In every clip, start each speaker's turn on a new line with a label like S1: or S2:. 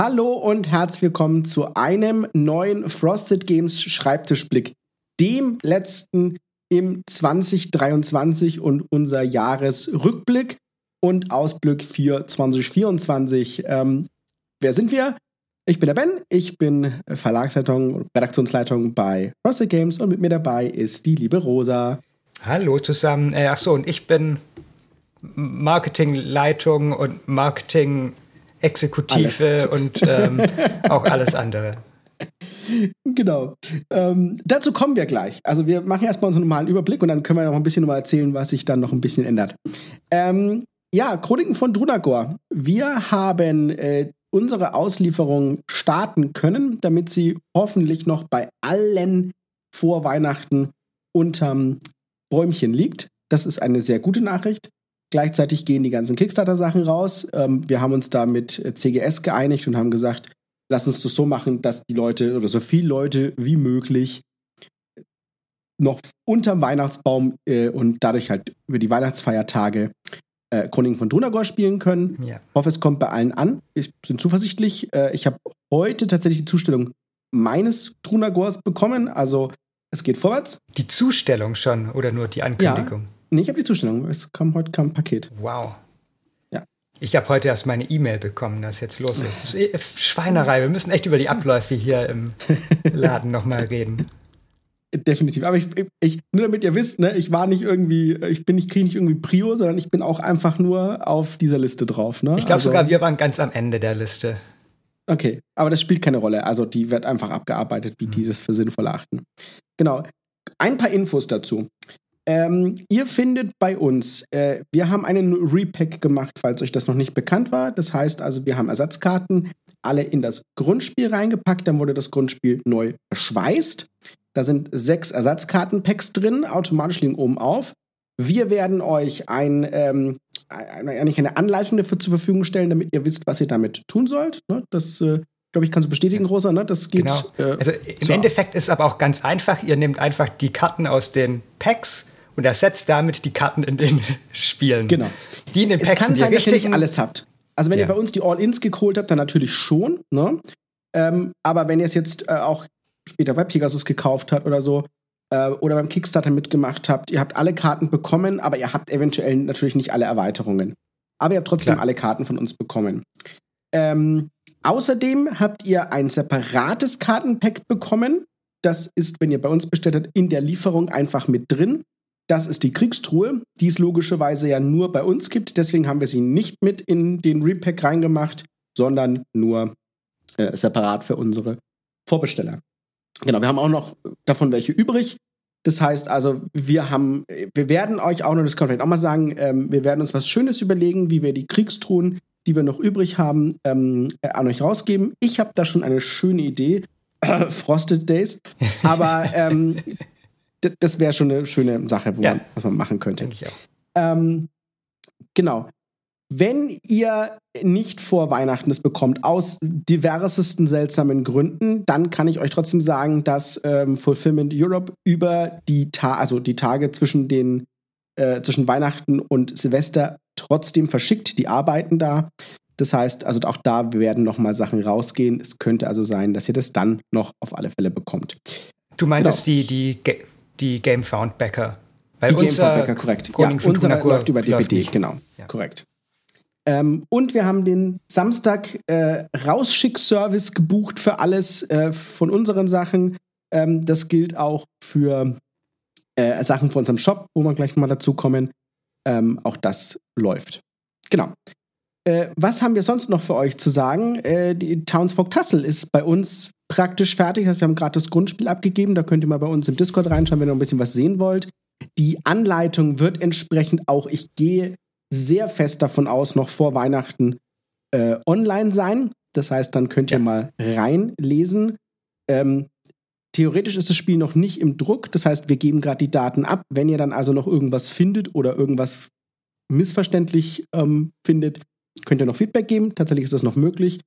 S1: Hallo und herzlich willkommen zu einem neuen Frosted Games Schreibtischblick, dem letzten im 2023 und unser Jahresrückblick und Ausblick für 2024. Ähm, wer sind wir? Ich bin der Ben, ich bin Verlagsleitung, Redaktionsleitung bei Frosted Games und mit mir dabei ist die liebe Rosa.
S2: Hallo zusammen. Äh, achso, und ich bin Marketingleitung und Marketing-Exekutive und ähm, auch alles andere.
S1: Genau. Ähm, dazu kommen wir gleich. Also wir machen erstmal unseren normalen Überblick und dann können wir noch ein bisschen mal erzählen, was sich dann noch ein bisschen ändert. Ähm, ja, Chroniken von Drunagor. Wir haben äh, unsere Auslieferung starten können, damit sie hoffentlich noch bei allen vor Weihnachten unterm Bäumchen liegt. Das ist eine sehr gute Nachricht. Gleichzeitig gehen die ganzen Kickstarter-Sachen raus. Ähm, wir haben uns da mit CGS geeinigt und haben gesagt, lass uns das so machen, dass die Leute oder so viele Leute wie möglich noch unterm Weihnachtsbaum äh, und dadurch halt über die Weihnachtsfeiertage äh, Chronik von Drunagor spielen können. Ja. Ich hoffe, es kommt bei allen an. Ich bin zuversichtlich. Äh, ich habe heute tatsächlich die Zustellung meines Drunagors bekommen. Also es geht vorwärts.
S2: Die Zustellung schon oder nur die Ankündigung? Ja.
S1: Nee, ich habe die Zustellung. Es kam heute kam ein Paket.
S2: Wow. Ja. Ich habe heute erst meine E-Mail bekommen, dass jetzt los ist. Eh Schweinerei. Wir müssen echt über die Abläufe hier im Laden nochmal reden.
S1: Definitiv. Aber ich, ich, nur damit ihr wisst, ne, ich war nicht irgendwie, ich bin nicht, kriege nicht irgendwie Prio, sondern ich bin auch einfach nur auf dieser Liste drauf. Ne?
S2: Ich glaube also, sogar, wir waren ganz am Ende der Liste.
S1: Okay, aber das spielt keine Rolle. Also die wird einfach abgearbeitet, wie mhm. die das für sinnvoll achten. Genau. Ein paar Infos dazu. Ähm, ihr findet bei uns, äh, wir haben einen Repack gemacht, falls euch das noch nicht bekannt war. Das heißt also, wir haben Ersatzkarten alle in das Grundspiel reingepackt. Dann wurde das Grundspiel neu verschweißt. Da sind sechs Ersatzkartenpacks drin, automatisch liegen oben auf. Wir werden euch ein, ähm, eigentlich eine Anleitung dafür zur Verfügung stellen, damit ihr wisst, was ihr damit tun sollt. Ne? Das äh, glaube ich, kannst du bestätigen, Rosa, ne? Das geht. Genau.
S2: Äh, also im. Endeffekt ist es aber auch ganz einfach. Ihr nehmt einfach die Karten aus den Packs und ersetzt damit die Karten in den Spielen.
S1: Genau. Die in den Packs es kann sein, dass ihr nicht alles habt. Also wenn ja. ihr bei uns die All-Ins geholt habt, dann natürlich schon. Ne? Ähm, aber wenn ihr es jetzt äh, auch später bei Pegasus gekauft habt oder so, äh, oder beim Kickstarter mitgemacht habt, ihr habt alle Karten bekommen, aber ihr habt eventuell natürlich nicht alle Erweiterungen. Aber ihr habt trotzdem Klar. alle Karten von uns bekommen. Ähm, außerdem habt ihr ein separates Kartenpack bekommen. Das ist, wenn ihr bei uns bestellt habt, in der Lieferung einfach mit drin. Das ist die Kriegstruhe, die es logischerweise ja nur bei uns gibt. Deswegen haben wir sie nicht mit in den Repack reingemacht, sondern nur äh, separat für unsere Vorbesteller. Genau, wir haben auch noch davon welche übrig. Das heißt also, wir haben, wir werden euch auch noch, das kann ich auch mal sagen, ähm, wir werden uns was Schönes überlegen, wie wir die Kriegstruhen, die wir noch übrig haben, ähm, an euch rausgeben. Ich habe da schon eine schöne Idee. Frosted Days. Aber ähm, das wäre schon eine schöne Sache, ja. man, was man machen könnte. Denke ich auch. Ähm, genau. Wenn ihr nicht vor Weihnachten es bekommt, aus diversesten seltsamen Gründen, dann kann ich euch trotzdem sagen, dass ähm, Fulfillment Europe über die, Ta also die Tage zwischen, den, äh, zwischen Weihnachten und Silvester trotzdem verschickt. Die arbeiten da. Das heißt, also auch da werden noch mal Sachen rausgehen. Es könnte also sein, dass ihr das dann noch auf alle Fälle bekommt.
S2: Du meintest genau. die, die die Gamefound Bäcker.
S1: Weil die unser Bäcker, korrekt. ja, unser läuft über DPD, genau. Ja. Korrekt. Ähm, und wir haben den Samstag äh, Rausschick-Service gebucht für alles äh, von unseren Sachen. Ähm, das gilt auch für äh, Sachen von unserem Shop, wo wir gleich nochmal dazu kommen. Ähm, auch das läuft. Genau. Äh, was haben wir sonst noch für euch zu sagen? Äh, die Townsfolk Tassel ist bei uns praktisch fertig. Das heißt, wir haben gerade das Grundspiel abgegeben. Da könnt ihr mal bei uns im Discord reinschauen, wenn ihr noch ein bisschen was sehen wollt. Die Anleitung wird entsprechend auch, ich gehe sehr fest davon aus, noch vor Weihnachten äh, online sein. Das heißt, dann könnt ihr ja. mal reinlesen. Ähm, theoretisch ist das Spiel noch nicht im Druck. Das heißt, wir geben gerade die Daten ab. Wenn ihr dann also noch irgendwas findet oder irgendwas missverständlich ähm, findet, könnt ihr noch Feedback geben. Tatsächlich ist das noch möglich.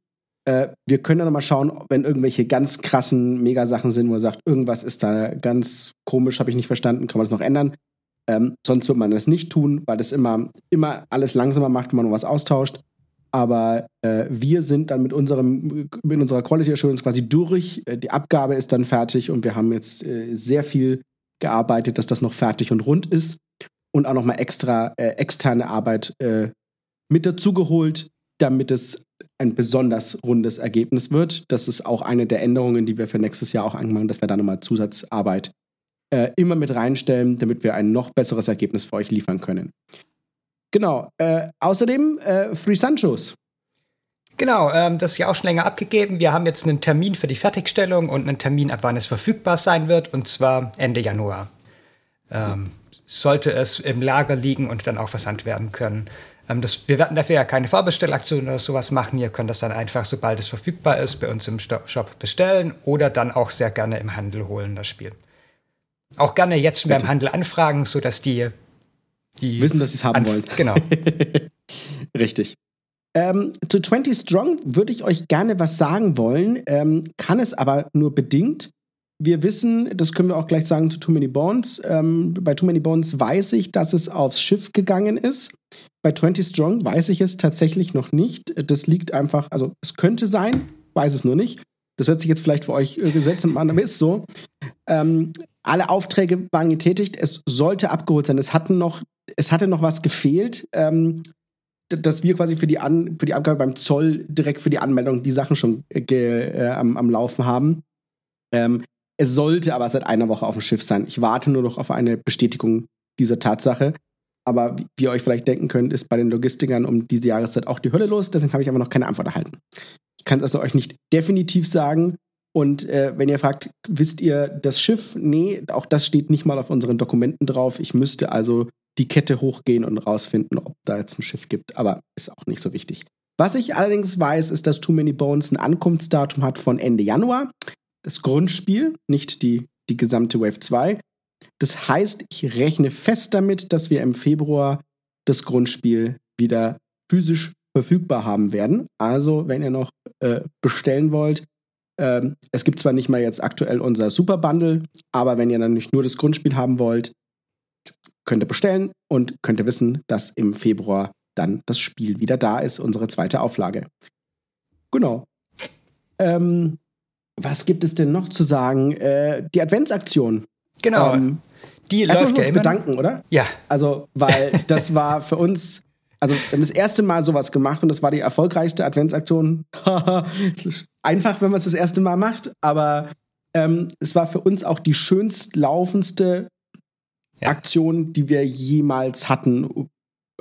S1: Äh, wir können dann mal schauen, wenn irgendwelche ganz krassen Megasachen sind, wo er sagt, irgendwas ist da ganz komisch, habe ich nicht verstanden, kann man das noch ändern. Ähm, sonst wird man das nicht tun, weil das immer, immer alles langsamer macht, wenn man was austauscht. Aber äh, wir sind dann mit, unserem, mit unserer Quality Assurance quasi durch. Äh, die Abgabe ist dann fertig und wir haben jetzt äh, sehr viel gearbeitet, dass das noch fertig und rund ist. Und auch nochmal extra äh, externe Arbeit äh, mit dazugeholt, damit es ein besonders rundes Ergebnis wird. Das ist auch eine der Änderungen, die wir für nächstes Jahr auch angemacht dass wir da nochmal Zusatzarbeit äh, immer mit reinstellen, damit wir ein noch besseres Ergebnis für euch liefern können. Genau. Äh, außerdem äh, Free Sanchos.
S2: Genau, ähm, das ist ja auch schon länger abgegeben. Wir haben jetzt einen Termin für die Fertigstellung und einen Termin, ab wann es verfügbar sein wird, und zwar Ende Januar. Ähm, sollte es im Lager liegen und dann auch versandt werden können. Ähm, das, wir werden dafür ja keine Vorbestellaktion oder sowas machen. Ihr könnt das dann einfach, sobald es verfügbar ist, bei uns im Shop bestellen oder dann auch sehr gerne im Handel holen, das Spiel. Auch gerne jetzt schon beim Handel anfragen, sodass die
S1: die wissen, dass sie es haben wollen.
S2: Genau.
S1: Richtig. Ähm, zu 20 Strong würde ich euch gerne was sagen wollen, ähm, kann es aber nur bedingt. Wir wissen, das können wir auch gleich sagen zu Too Many Bones. Ähm, bei Too Many Bones weiß ich, dass es aufs Schiff gegangen ist. Bei 20 Strong weiß ich es tatsächlich noch nicht. Das liegt einfach, also es könnte sein, weiß es nur nicht. Das hört sich jetzt vielleicht für euch äh, an, aber ist so. Ähm, alle Aufträge waren getätigt. Es sollte abgeholt sein. Es hatten noch es hatte noch was gefehlt, ähm, dass wir quasi für die, An für die Abgabe beim Zoll direkt für die Anmeldung die Sachen schon äh, äh, am, am Laufen haben. Ähm, es sollte aber seit einer Woche auf dem Schiff sein. Ich warte nur noch auf eine Bestätigung dieser Tatsache. Aber wie, ihr euch vielleicht denken könnt, ist bei den Logistikern um diese Jahreszeit auch die Hölle los. Deswegen habe ich aber noch keine Antwort erhalten. Ich kann es also euch nicht definitiv sagen. Und äh, wenn ihr fragt, wisst ihr das Schiff? Nee, auch das steht nicht mal auf unseren Dokumenten drauf. Ich müsste also die Kette hochgehen und rausfinden, ob da jetzt ein Schiff gibt. Aber ist auch nicht so wichtig. Was ich allerdings weiß, ist, dass Too Many Bones ein Ankunftsdatum hat von Ende Januar. Das Grundspiel, nicht die, die gesamte Wave 2. Das heißt, ich rechne fest damit, dass wir im Februar das Grundspiel wieder physisch verfügbar haben werden. Also, wenn ihr noch äh, bestellen wollt, ähm, es gibt zwar nicht mal jetzt aktuell unser Super Bundle, aber wenn ihr dann nicht nur das Grundspiel haben wollt, könnt ihr bestellen und könnt ihr wissen, dass im Februar dann das Spiel wieder da ist, unsere zweite Auflage. Genau. Ähm, was gibt es denn noch zu sagen? Äh, die Adventsaktion.
S2: Genau. Ähm,
S1: die läuft ja uns bedanken, oder?
S2: Ja.
S1: Also, weil das war für uns, also wir haben das erste Mal sowas gemacht und das war die erfolgreichste Adventsaktion. Einfach, wenn man es das erste Mal macht, aber ähm, es war für uns auch die schönst laufendste ja. Aktion, die wir jemals hatten.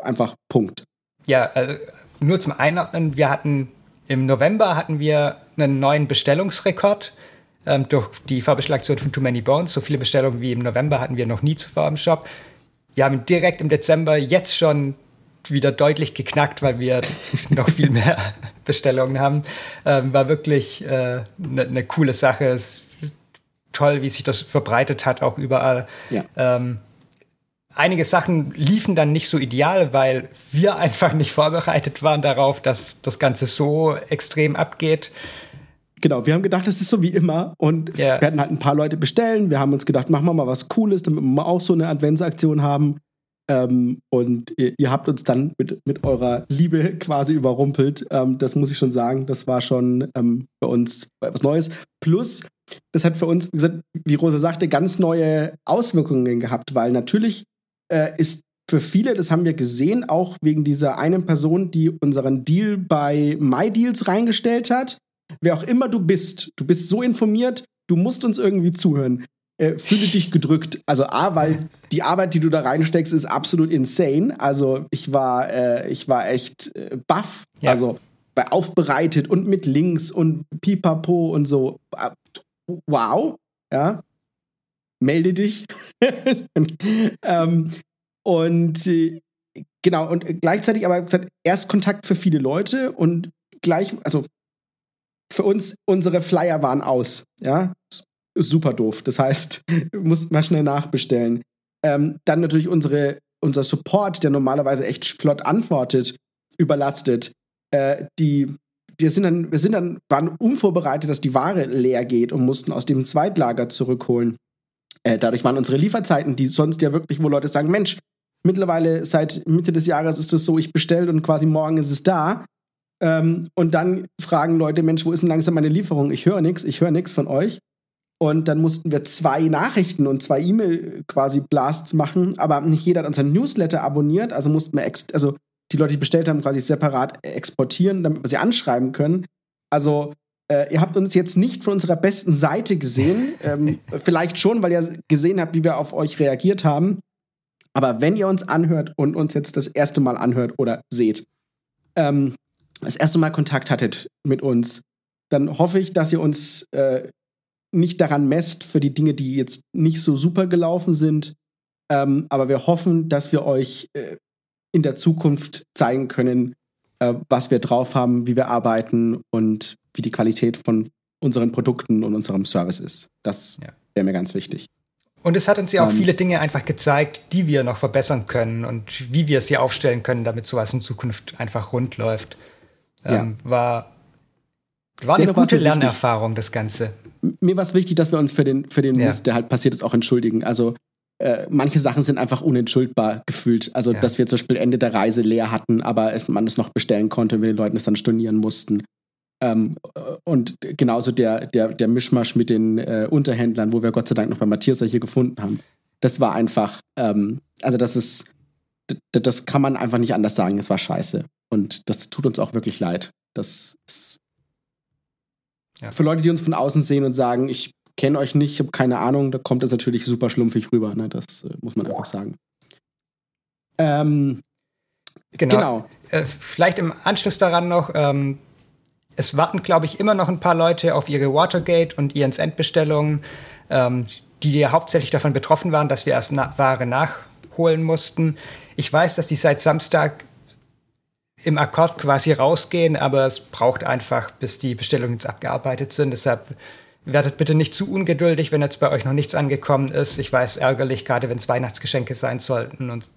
S1: Einfach Punkt.
S2: Ja, also nur zum Einordnen, wir hatten im November hatten wir einen neuen Bestellungsrekord ähm, durch die Vorbestellaktion von Too Many Bones. So viele Bestellungen wie im November hatten wir noch nie zuvor im Shop. Wir haben direkt im Dezember jetzt schon wieder deutlich geknackt, weil wir noch viel mehr Bestellungen haben. Ähm, war wirklich eine äh, ne, ne coole Sache. Es ist toll, wie sich das verbreitet hat, auch überall. Ja. Ähm, einige Sachen liefen dann nicht so ideal, weil wir einfach nicht vorbereitet waren darauf, dass das Ganze so extrem abgeht.
S1: Genau, wir haben gedacht, es ist so wie immer und es yeah. werden halt ein paar Leute bestellen. Wir haben uns gedacht, machen wir mal was Cooles, damit wir mal auch so eine Adventsaktion haben. Ähm, und ihr, ihr, habt uns dann mit, mit eurer Liebe quasi überrumpelt. Ähm, das muss ich schon sagen. Das war schon ähm, für uns was Neues. Plus, das hat für uns, wie, gesagt, wie Rosa sagte, ganz neue Auswirkungen gehabt, weil natürlich äh, ist für viele, das haben wir gesehen, auch wegen dieser einen Person, die unseren Deal bei MyDeals reingestellt hat. Wer auch immer du bist, du bist so informiert, du musst uns irgendwie zuhören. Äh, fühle dich gedrückt. Also A, weil die Arbeit, die du da reinsteckst, ist absolut insane. Also ich war, äh, ich war echt äh, baff. Ja. Also bei aufbereitet und mit Links und Pipapo und so. Wow. Ja melde dich. ähm, und äh, genau, und gleichzeitig aber erst Kontakt für viele Leute und gleich, also für uns, unsere Flyer waren aus. Ja, super doof. Das heißt, mussten wir schnell nachbestellen. Ähm, dann natürlich unsere, unser Support, der normalerweise echt flott antwortet, überlastet. Äh, die, wir sind dann, wir sind dann, waren unvorbereitet, dass die Ware leer geht und mussten aus dem Zweitlager zurückholen. Äh, dadurch waren unsere Lieferzeiten, die sonst ja wirklich, wo Leute sagen, Mensch, mittlerweile seit Mitte des Jahres ist es so, ich bestelle und quasi morgen ist es da. Ähm, und dann fragen Leute, Mensch, wo ist denn langsam meine Lieferung? Ich höre nichts, ich höre nichts von euch. Und dann mussten wir zwei Nachrichten und zwei E-Mail quasi Blasts machen, aber nicht jeder hat unseren Newsletter abonniert, also mussten wir, also die Leute, die bestellt haben, quasi separat exportieren, damit wir sie anschreiben können. Also äh, ihr habt uns jetzt nicht von unserer besten Seite gesehen, ähm, vielleicht schon, weil ihr gesehen habt, wie wir auf euch reagiert haben. Aber wenn ihr uns anhört und uns jetzt das erste Mal anhört oder seht, ähm, das erste Mal Kontakt hattet mit uns, dann hoffe ich, dass ihr uns äh, nicht daran messt für die Dinge, die jetzt nicht so super gelaufen sind. Ähm, aber wir hoffen, dass wir euch äh, in der Zukunft zeigen können, äh, was wir drauf haben, wie wir arbeiten und wie die Qualität von unseren Produkten und unserem Service ist. Das ja. wäre mir ganz wichtig.
S2: Und es hat uns ja auch ähm, viele Dinge einfach gezeigt, die wir noch verbessern können und wie wir es hier aufstellen können, damit sowas in Zukunft einfach rund läuft. Ähm, ja. War, war eine gute Lernerfahrung, das Ganze.
S1: Mir war es wichtig, dass wir uns für den, für den ja. Mist, der halt passiert ist, auch entschuldigen. Also äh, manche Sachen sind einfach unentschuldbar gefühlt. Also, ja. dass wir zum Beispiel Ende der Reise leer hatten, aber es, man es noch bestellen konnte und wir den Leuten es dann stornieren mussten. Ähm, und genauso der, der, der Mischmasch mit den äh, Unterhändlern, wo wir Gott sei Dank noch bei Matthias welche gefunden haben. Das war einfach, ähm, also das ist, das kann man einfach nicht anders sagen. Es war scheiße. Und das tut uns auch wirklich leid. Das ist ja. für Leute, die uns von außen sehen und sagen, ich kenne euch nicht, ich habe keine Ahnung, da kommt das natürlich super schlumpfig rüber. Ne? Das äh, muss man einfach sagen.
S2: Ähm, genau. genau. Äh, vielleicht im Anschluss daran noch, ähm, es warten, glaube ich, immer noch ein paar Leute auf ihre Watergate und Ians Endbestellungen, ähm, die ja hauptsächlich davon betroffen waren, dass wir erst na Ware nachholen mussten. Ich weiß, dass die seit Samstag im Akkord quasi rausgehen, aber es braucht einfach, bis die Bestellungen jetzt abgearbeitet sind. Deshalb werdet bitte nicht zu ungeduldig, wenn jetzt bei euch noch nichts angekommen ist. Ich weiß, ärgerlich, gerade wenn es Weihnachtsgeschenke sein sollten und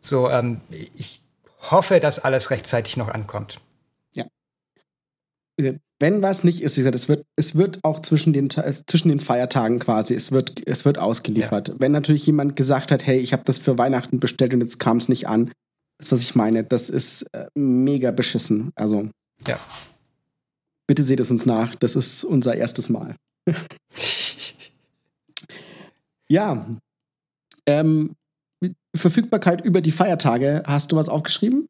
S2: so. Ähm, ich hoffe, dass alles rechtzeitig noch ankommt
S1: wenn was nicht ist, es wird, es wird auch zwischen den, zwischen den Feiertagen quasi, es wird, es wird ausgeliefert. Ja. Wenn natürlich jemand gesagt hat, hey, ich habe das für Weihnachten bestellt und jetzt kam es nicht an, das, was ich meine, das ist äh, mega beschissen. Also, ja. bitte seht es uns nach, das ist unser erstes Mal. ja. Ähm, Verfügbarkeit über die Feiertage, hast du was aufgeschrieben?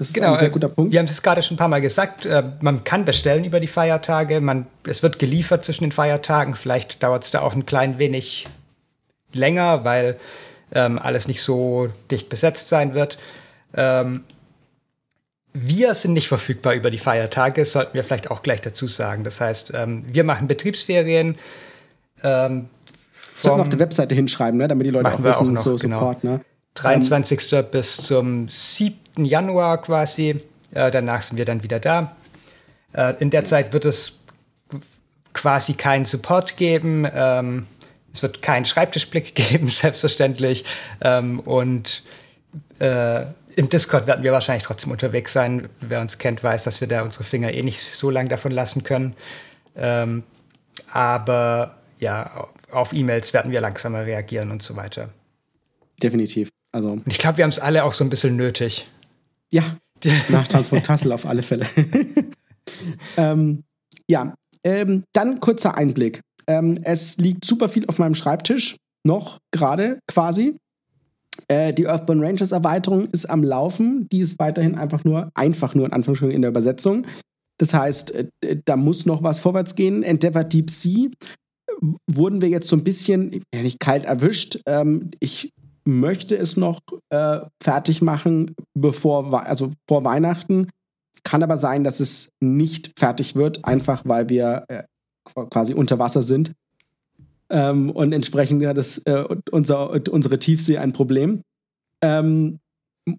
S2: Das ist genau, ein sehr äh, guter Punkt. Wir haben es gerade schon ein paar Mal gesagt. Äh, man kann bestellen über die Feiertage. Man, es wird geliefert zwischen den Feiertagen. Vielleicht dauert es da auch ein klein wenig länger, weil ähm, alles nicht so dicht besetzt sein wird. Ähm, wir sind nicht verfügbar über die Feiertage, das sollten wir vielleicht auch gleich dazu sagen. Das heißt, ähm, wir machen Betriebsferien.
S1: Ähm, Sollten wir auf der Webseite hinschreiben, ne? damit die Leute auch wissen, auch noch, so
S2: genau. Support. Ne? 23. Ähm, bis zum 7. Januar quasi. Äh, danach sind wir dann wieder da. Äh, in der Zeit wird es quasi keinen Support geben. Ähm, es wird keinen Schreibtischblick geben, selbstverständlich. Ähm, und äh, im Discord werden wir wahrscheinlich trotzdem unterwegs sein. Wer uns kennt, weiß, dass wir da unsere Finger eh nicht so lang davon lassen können. Ähm, aber ja, auf E-Mails werden wir langsamer reagieren und so weiter.
S1: Definitiv. Also.
S2: Und ich glaube, wir haben es alle auch so ein bisschen nötig.
S1: Ja, Nachtanz von Tassel auf alle Fälle. ähm, ja, ähm, dann kurzer Einblick. Ähm, es liegt super viel auf meinem Schreibtisch, noch gerade quasi. Äh, die Earthbound Rangers Erweiterung ist am Laufen. Die ist weiterhin einfach nur, einfach nur in Anführungsstrichen in der Übersetzung. Das heißt, äh, da muss noch was vorwärts gehen. Endeavor Deep Sea wurden wir jetzt so ein bisschen, ja, nicht kalt erwischt. Ähm, ich möchte es noch äh, fertig machen, bevor, also vor Weihnachten. Kann aber sein, dass es nicht fertig wird, einfach weil wir äh, quasi unter Wasser sind. Ähm, und entsprechend hat das, äh, unser, unsere Tiefsee ein Problem. Ähm,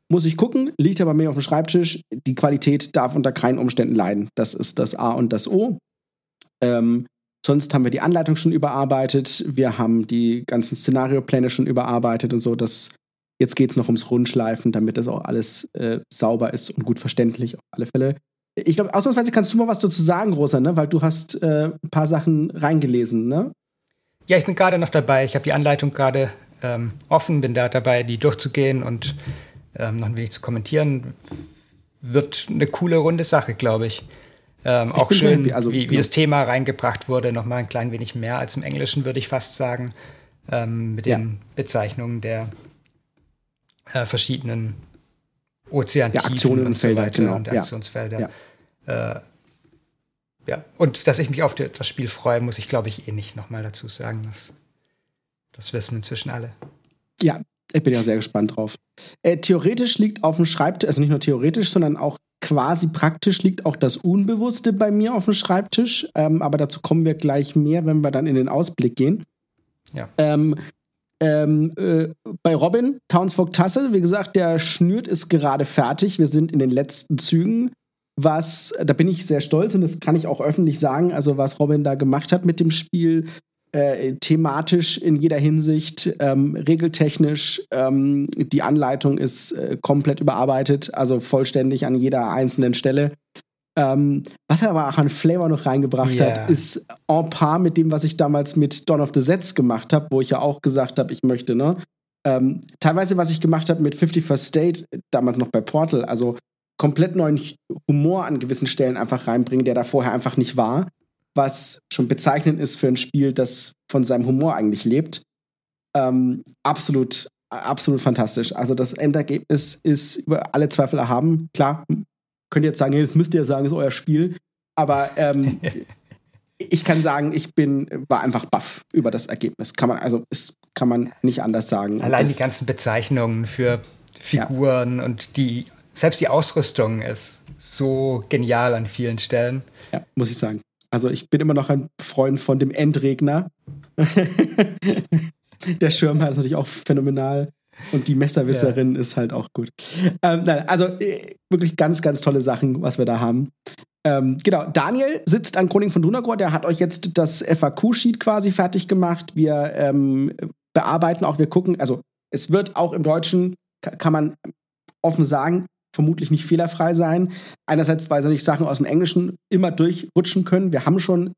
S1: muss ich gucken, liegt aber mir auf dem Schreibtisch. Die Qualität darf unter keinen Umständen leiden. Das ist das A und das O. Ähm, Sonst haben wir die Anleitung schon überarbeitet, wir haben die ganzen Szenariopläne schon überarbeitet und so. Das, jetzt geht es noch ums Rundschleifen, damit das auch alles äh, sauber ist und gut verständlich auf alle Fälle. Ich glaube, ausnahmsweise kannst du mal was dazu sagen, Rosa, ne? weil du hast äh, ein paar Sachen reingelesen, ne?
S2: Ja, ich bin gerade noch dabei. Ich habe die Anleitung gerade ähm, offen, bin da dabei, die durchzugehen und ähm, noch ein wenig zu kommentieren. wird eine coole runde Sache, glaube ich. Ähm, auch schön, happy, also, wie, wie genau. das Thema reingebracht wurde, nochmal ein klein wenig mehr als im Englischen, würde ich fast sagen, ähm, mit den ja. Bezeichnungen der äh, verschiedenen Ozeantiefen
S1: ja, und so weiter
S2: genau. und Aktionsfelder. Ja. Äh, ja. und dass ich mich auf das Spiel freue, muss ich, glaube ich, eh nicht nochmal dazu sagen. Das, das wissen inzwischen alle.
S1: Ja, ich bin ja sehr gespannt drauf. Äh, theoretisch liegt auf dem Schreibtisch, also nicht nur theoretisch, sondern auch quasi praktisch liegt auch das Unbewusste bei mir auf dem Schreibtisch. Ähm, aber dazu kommen wir gleich mehr, wenn wir dann in den Ausblick gehen.
S2: Ja.
S1: Ähm, ähm, äh, bei Robin, Townsfolk Tassel, wie gesagt, der Schnürt ist gerade fertig. Wir sind in den letzten Zügen. Was, da bin ich sehr stolz und das kann ich auch öffentlich sagen. Also, was Robin da gemacht hat mit dem Spiel, äh, thematisch in jeder Hinsicht, ähm, regeltechnisch. Ähm, die Anleitung ist äh, komplett überarbeitet, also vollständig an jeder einzelnen Stelle. Ähm, was er aber auch an Flavor noch reingebracht yeah. hat, ist en par mit dem, was ich damals mit Dawn of the Sets gemacht habe, wo ich ja auch gesagt habe, ich möchte, ne? Ähm, teilweise, was ich gemacht habe mit 51st State, damals noch bei Portal, also komplett neuen Humor an gewissen Stellen einfach reinbringen, der da vorher einfach nicht war was schon bezeichnend ist für ein Spiel, das von seinem Humor eigentlich lebt. Ähm, absolut, absolut fantastisch. Also das Endergebnis ist über alle Zweifel erhaben. Klar, könnt ihr jetzt sagen, jetzt müsst ihr sagen, ist euer Spiel. Aber ähm, ich kann sagen, ich bin, war einfach baff über das Ergebnis. Kann man, also es kann man nicht anders sagen.
S2: Allein das, die ganzen Bezeichnungen für Figuren ja. und die, selbst die Ausrüstung ist so genial an vielen Stellen.
S1: Ja, muss ich sagen. Also ich bin immer noch ein Freund von dem Endregner. Der Schirmherr ist natürlich auch phänomenal. Und die Messerwisserin ja. ist halt auch gut. Ähm, nein, also äh, wirklich ganz, ganz tolle Sachen, was wir da haben. Ähm, genau, Daniel sitzt an Chronik von Dunagor, der hat euch jetzt das FAQ-Sheet quasi fertig gemacht. Wir ähm, bearbeiten auch, wir gucken, also es wird auch im Deutschen, kann man offen sagen, vermutlich nicht fehlerfrei sein. Einerseits, weil natürlich Sachen aus dem Englischen immer durchrutschen können. Wir haben schon,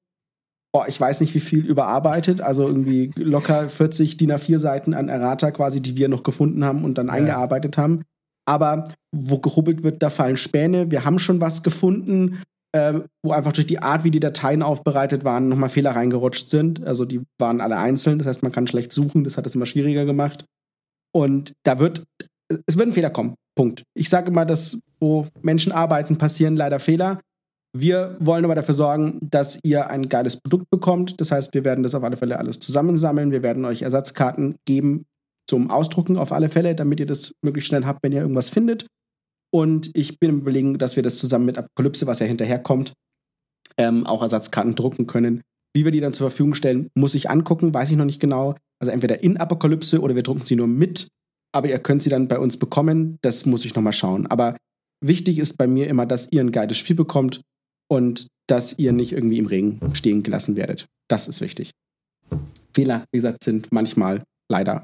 S1: boah, ich weiß nicht wie viel überarbeitet, also irgendwie locker 40 DIN A4 Seiten an Errata quasi, die wir noch gefunden haben und dann ja. eingearbeitet haben. Aber wo gehubbelt wird, da fallen Späne. Wir haben schon was gefunden, äh, wo einfach durch die Art, wie die Dateien aufbereitet waren, nochmal Fehler reingerutscht sind. Also die waren alle einzeln, das heißt, man kann schlecht suchen, das hat es immer schwieriger gemacht. Und da wird, es wird ein Fehler kommen. Punkt. Ich sage immer, dass wo Menschen arbeiten, passieren leider Fehler. Wir wollen aber dafür sorgen, dass ihr ein geiles Produkt bekommt. Das heißt, wir werden das auf alle Fälle alles zusammensammeln. Wir werden euch Ersatzkarten geben zum Ausdrucken auf alle Fälle, damit ihr das möglichst schnell habt, wenn ihr irgendwas findet. Und ich bin im Überlegen, dass wir das zusammen mit Apokalypse, was ja hinterherkommt, ähm, auch Ersatzkarten drucken können. Wie wir die dann zur Verfügung stellen, muss ich angucken, weiß ich noch nicht genau. Also entweder in Apokalypse oder wir drucken sie nur mit aber ihr könnt sie dann bei uns bekommen. Das muss ich nochmal schauen. Aber wichtig ist bei mir immer, dass ihr ein geiles Spiel bekommt und dass ihr nicht irgendwie im Regen stehen gelassen werdet. Das ist wichtig. Fehler, wie gesagt, sind manchmal leider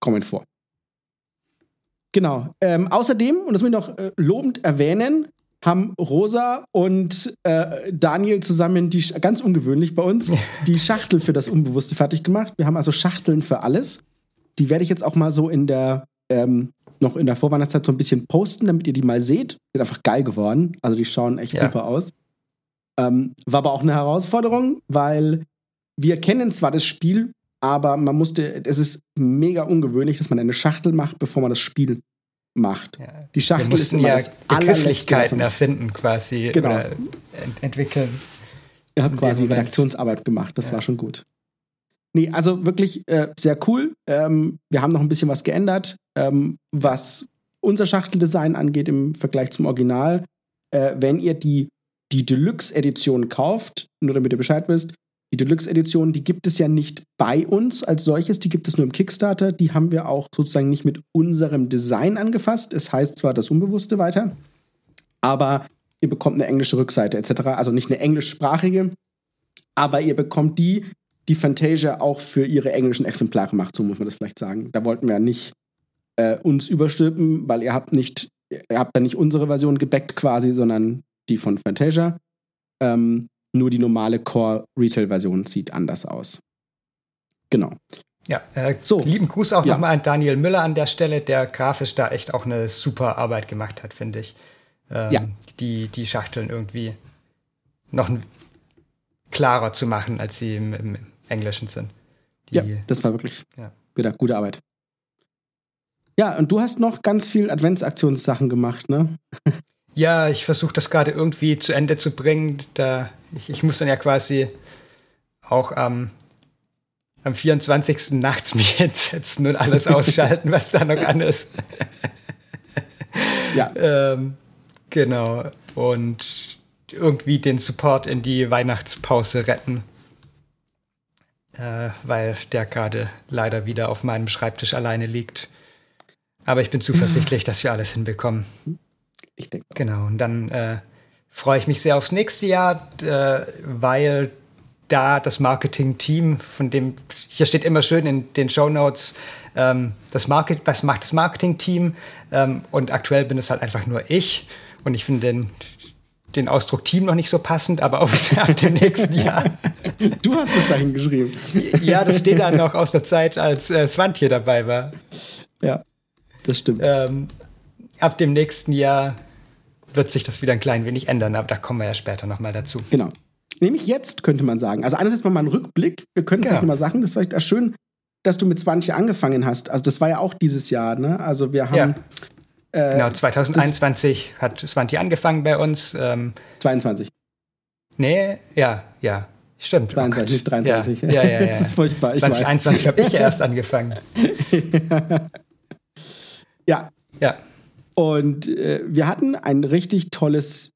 S1: kommen vor. Genau. Ähm, außerdem, und das will ich noch äh, lobend erwähnen, haben Rosa und äh, Daniel zusammen die ganz ungewöhnlich bei uns die Schachtel für das Unbewusste fertig gemacht. Wir haben also Schachteln für alles. Die werde ich jetzt auch mal so in der, ähm, noch in der Vorweihnachtszeit so ein bisschen posten, damit ihr die mal seht. Sind einfach geil geworden. Also die schauen echt ja. super aus. Ähm, war aber auch eine Herausforderung, weil wir kennen zwar das Spiel, aber man musste, es ist mega ungewöhnlich, dass man eine Schachtel macht, bevor man das Spiel macht. Ja.
S2: Die Schachtel wir ist immer ja das Begrifflichkeiten erfinden quasi
S1: genau.
S2: ent entwickeln.
S1: Ihr habt quasi Redaktionsarbeit gemacht, das ja. war schon gut. Nee, also wirklich äh, sehr cool. Ähm, wir haben noch ein bisschen was geändert, ähm, was unser Schachteldesign angeht im Vergleich zum Original. Äh, wenn ihr die, die Deluxe-Edition kauft, nur damit ihr Bescheid wisst, die Deluxe-Edition, die gibt es ja nicht bei uns als solches, die gibt es nur im Kickstarter. Die haben wir auch sozusagen nicht mit unserem Design angefasst. Es heißt zwar das Unbewusste weiter, aber ihr bekommt eine englische Rückseite etc. Also nicht eine englischsprachige, aber ihr bekommt die, die Fantasia auch für ihre englischen Exemplare macht, so muss man das vielleicht sagen. Da wollten wir ja nicht äh, uns überstülpen, weil ihr habt nicht, ihr habt da nicht unsere Version gebackt quasi, sondern die von Fantasia. Ähm, nur die normale Core-Retail-Version sieht anders aus. Genau.
S2: Ja, äh, so. lieben Gruß auch ja. nochmal an Daniel Müller an der Stelle, der grafisch da echt auch eine super Arbeit gemacht hat, finde ich. ähm, ja. die, die Schachteln irgendwie noch klarer zu machen, als sie im, im Englischen sind.
S1: Die, ja, das war wirklich ja. wieder gute Arbeit. Ja, und du hast noch ganz viel Adventsaktionssachen gemacht, ne?
S2: Ja, ich versuche das gerade irgendwie zu Ende zu bringen. Da, ich, ich muss dann ja quasi auch am, am 24. nachts mich hinsetzen und alles ausschalten, was da noch an ist. ja. Ähm, genau. Und irgendwie den Support in die Weihnachtspause retten. Äh, weil der gerade leider wieder auf meinem Schreibtisch alleine liegt. Aber ich bin zuversichtlich, dass wir alles hinbekommen. Ich denke. Genau. Und dann äh, freue ich mich sehr aufs nächste Jahr, äh, weil da das Marketing-Team, von dem hier steht immer schön in den Show Notes, ähm, das Market, was macht das Marketing-Team? Ähm, und aktuell bin es halt einfach nur ich. Und ich finde den, den Ausdruck Team noch nicht so passend, aber auf, ab dem nächsten Jahr.
S1: Du hast es dahin geschrieben.
S2: ja, das steht dann noch aus der Zeit, als äh, hier dabei war.
S1: Ja, das stimmt.
S2: Ähm, ab dem nächsten Jahr wird sich das wieder ein klein wenig ändern, aber da kommen wir ja später nochmal dazu.
S1: Genau. Nämlich jetzt könnte man sagen. Also einerseits mal einen Rückblick. Wir können genau. vielleicht mal sagen, das war echt schön, dass du mit 20 angefangen hast. Also das war ja auch dieses Jahr, ne? Also wir haben. Ja.
S2: Äh, genau, 2021 hat Svanti angefangen bei uns. Ähm,
S1: 22.
S2: Nee, ja, ja. Stimmt.
S1: 22, oh nicht 23.
S2: Ja, ja, ja. ja. das ist furchtbar. 2021 habe ich ja erst angefangen.
S1: ja. Ja. Und äh, wir hatten ein richtig tolles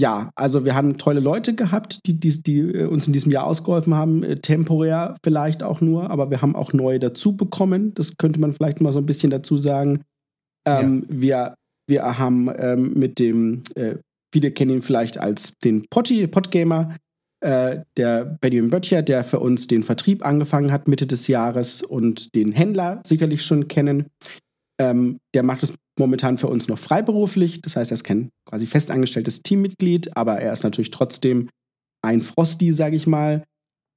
S1: Jahr. Also wir haben tolle Leute gehabt, die, die, die äh, uns in diesem Jahr ausgeholfen haben, äh, temporär vielleicht auch nur, aber wir haben auch neue dazu bekommen. Das könnte man vielleicht mal so ein bisschen dazu sagen. Ähm, ja. wir, wir haben ähm, mit dem, äh, viele kennen ihn vielleicht als den Potti, Podgamer, äh, der Benjamin Böttcher, der für uns den Vertrieb angefangen hat Mitte des Jahres und den Händler sicherlich schon kennen. Ähm, der macht es momentan für uns noch freiberuflich. Das heißt, er ist kein quasi festangestelltes Teammitglied, aber er ist natürlich trotzdem ein Frosty, sage ich mal.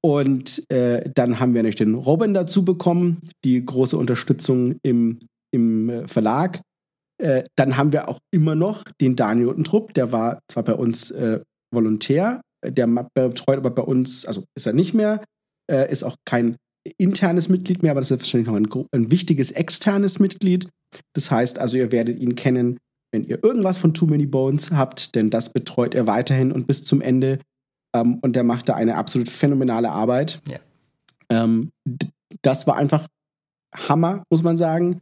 S1: Und äh, dann haben wir natürlich den Robin dazu bekommen, die große Unterstützung im, im äh, Verlag. Äh, dann haben wir auch immer noch den Daniel Untrupp, der war zwar bei uns äh, Volontär, der betreut aber bei uns, also ist er nicht mehr, äh, ist auch kein internes Mitglied mehr, aber das ist wahrscheinlich noch ein, ein wichtiges externes Mitglied. Das heißt also, ihr werdet ihn kennen, wenn ihr irgendwas von Too Many Bones habt, denn das betreut er weiterhin und bis zum Ende. Ähm, und der macht da eine absolut phänomenale Arbeit. Ja. Ähm, das war einfach Hammer, muss man sagen.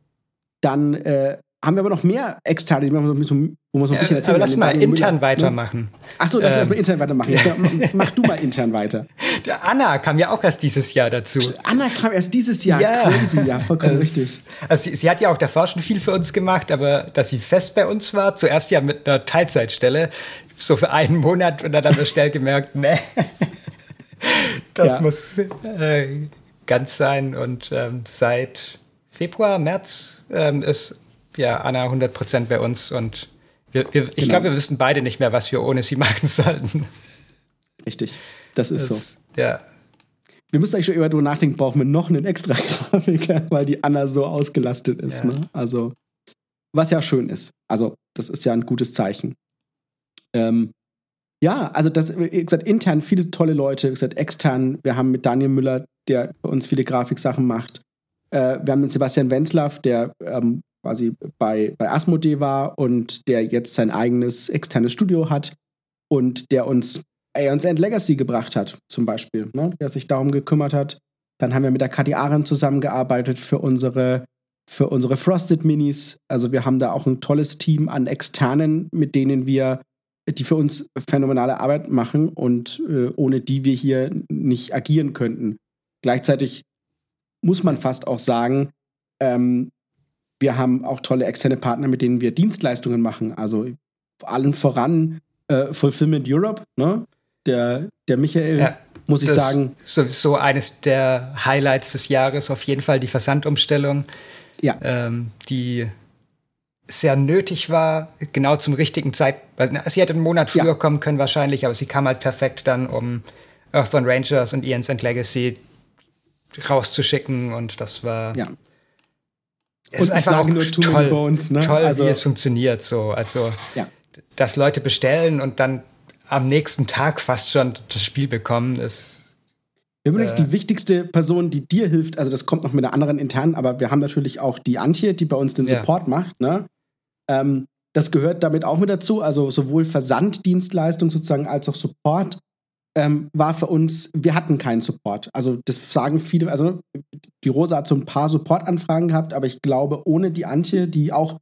S1: Dann äh, haben wir aber noch mehr externe, wo man so ein
S2: bisschen erzählen Aber lass mal intern Müller, weitermachen. Ne?
S1: Achso, lass ähm. erstmal intern weitermachen. Ja, mach du mal intern weiter.
S2: Anna kam ja auch erst dieses Jahr dazu.
S1: Anna kam erst dieses Jahr. Ja. Crazy, ja, vollkommen es, richtig.
S2: Also sie, sie, hat ja auch davor schon viel für uns gemacht, aber dass sie fest bei uns war, zuerst ja mit einer Teilzeitstelle, so für einen Monat und dann haben wir schnell gemerkt, ne, das ja. muss äh, ganz sein. Und ähm, seit Februar, März ähm, ist ja, Anna 100% bei uns und wir, wir, ich genau. glaube, wir wissen beide nicht mehr, was wir ohne sie machen sollten.
S1: Richtig, das ist das, so.
S2: Ja.
S1: Wir müssen eigentlich schon über darüber nachdenken, brauchen wir noch einen extra Grafiker, weil die Anna so ausgelastet ist. Ja. Ne? Also, was ja schön ist. Also, das ist ja ein gutes Zeichen. Ähm, ja, also das, wie gesagt, intern viele tolle Leute, wie gesagt, extern, wir haben mit Daniel Müller, der für uns viele Grafiksachen macht. Äh, wir haben den Sebastian Wenzlaff, der ähm, quasi bei, bei Asmodee war und der jetzt sein eigenes externes Studio hat und der uns Aeons End Legacy gebracht hat, zum Beispiel, ne? der sich darum gekümmert hat. Dann haben wir mit der Kati Aren zusammengearbeitet für unsere, für unsere Frosted Minis. Also wir haben da auch ein tolles Team an Externen, mit denen wir, die für uns phänomenale Arbeit machen und äh, ohne die wir hier nicht agieren könnten. Gleichzeitig muss man fast auch sagen, ähm, wir haben auch tolle externe Partner, mit denen wir Dienstleistungen machen. Also allen voran äh, Fulfillment Europe, ne? Der, der Michael, ja, muss ich sagen.
S2: Sowieso eines der Highlights des Jahres, auf jeden Fall die Versandumstellung. Ja. Ähm, die sehr nötig war, genau zum richtigen Zeitpunkt. Sie hätte einen Monat früher ja. kommen können wahrscheinlich, aber sie kam halt perfekt dann, um Earthbound Rangers und Ian's End Legacy rauszuschicken und das war
S1: ja. Es und ist einfach nur toll, Bones, ne?
S2: toll, also, wie es funktioniert. So. Also, ja. dass Leute bestellen und dann am nächsten Tag fast schon das Spiel bekommen, ist.
S1: Übrigens, äh, die wichtigste Person, die dir hilft, also das kommt noch mit einer anderen internen, aber wir haben natürlich auch die Antje, die bei uns den Support ja. macht. Ne? Ähm, das gehört damit auch mit dazu. Also sowohl Versanddienstleistung sozusagen als auch Support ähm, war für uns, wir hatten keinen Support. Also das sagen viele, also die Rosa hat so ein paar Supportanfragen gehabt, aber ich glaube, ohne die Antje, die auch,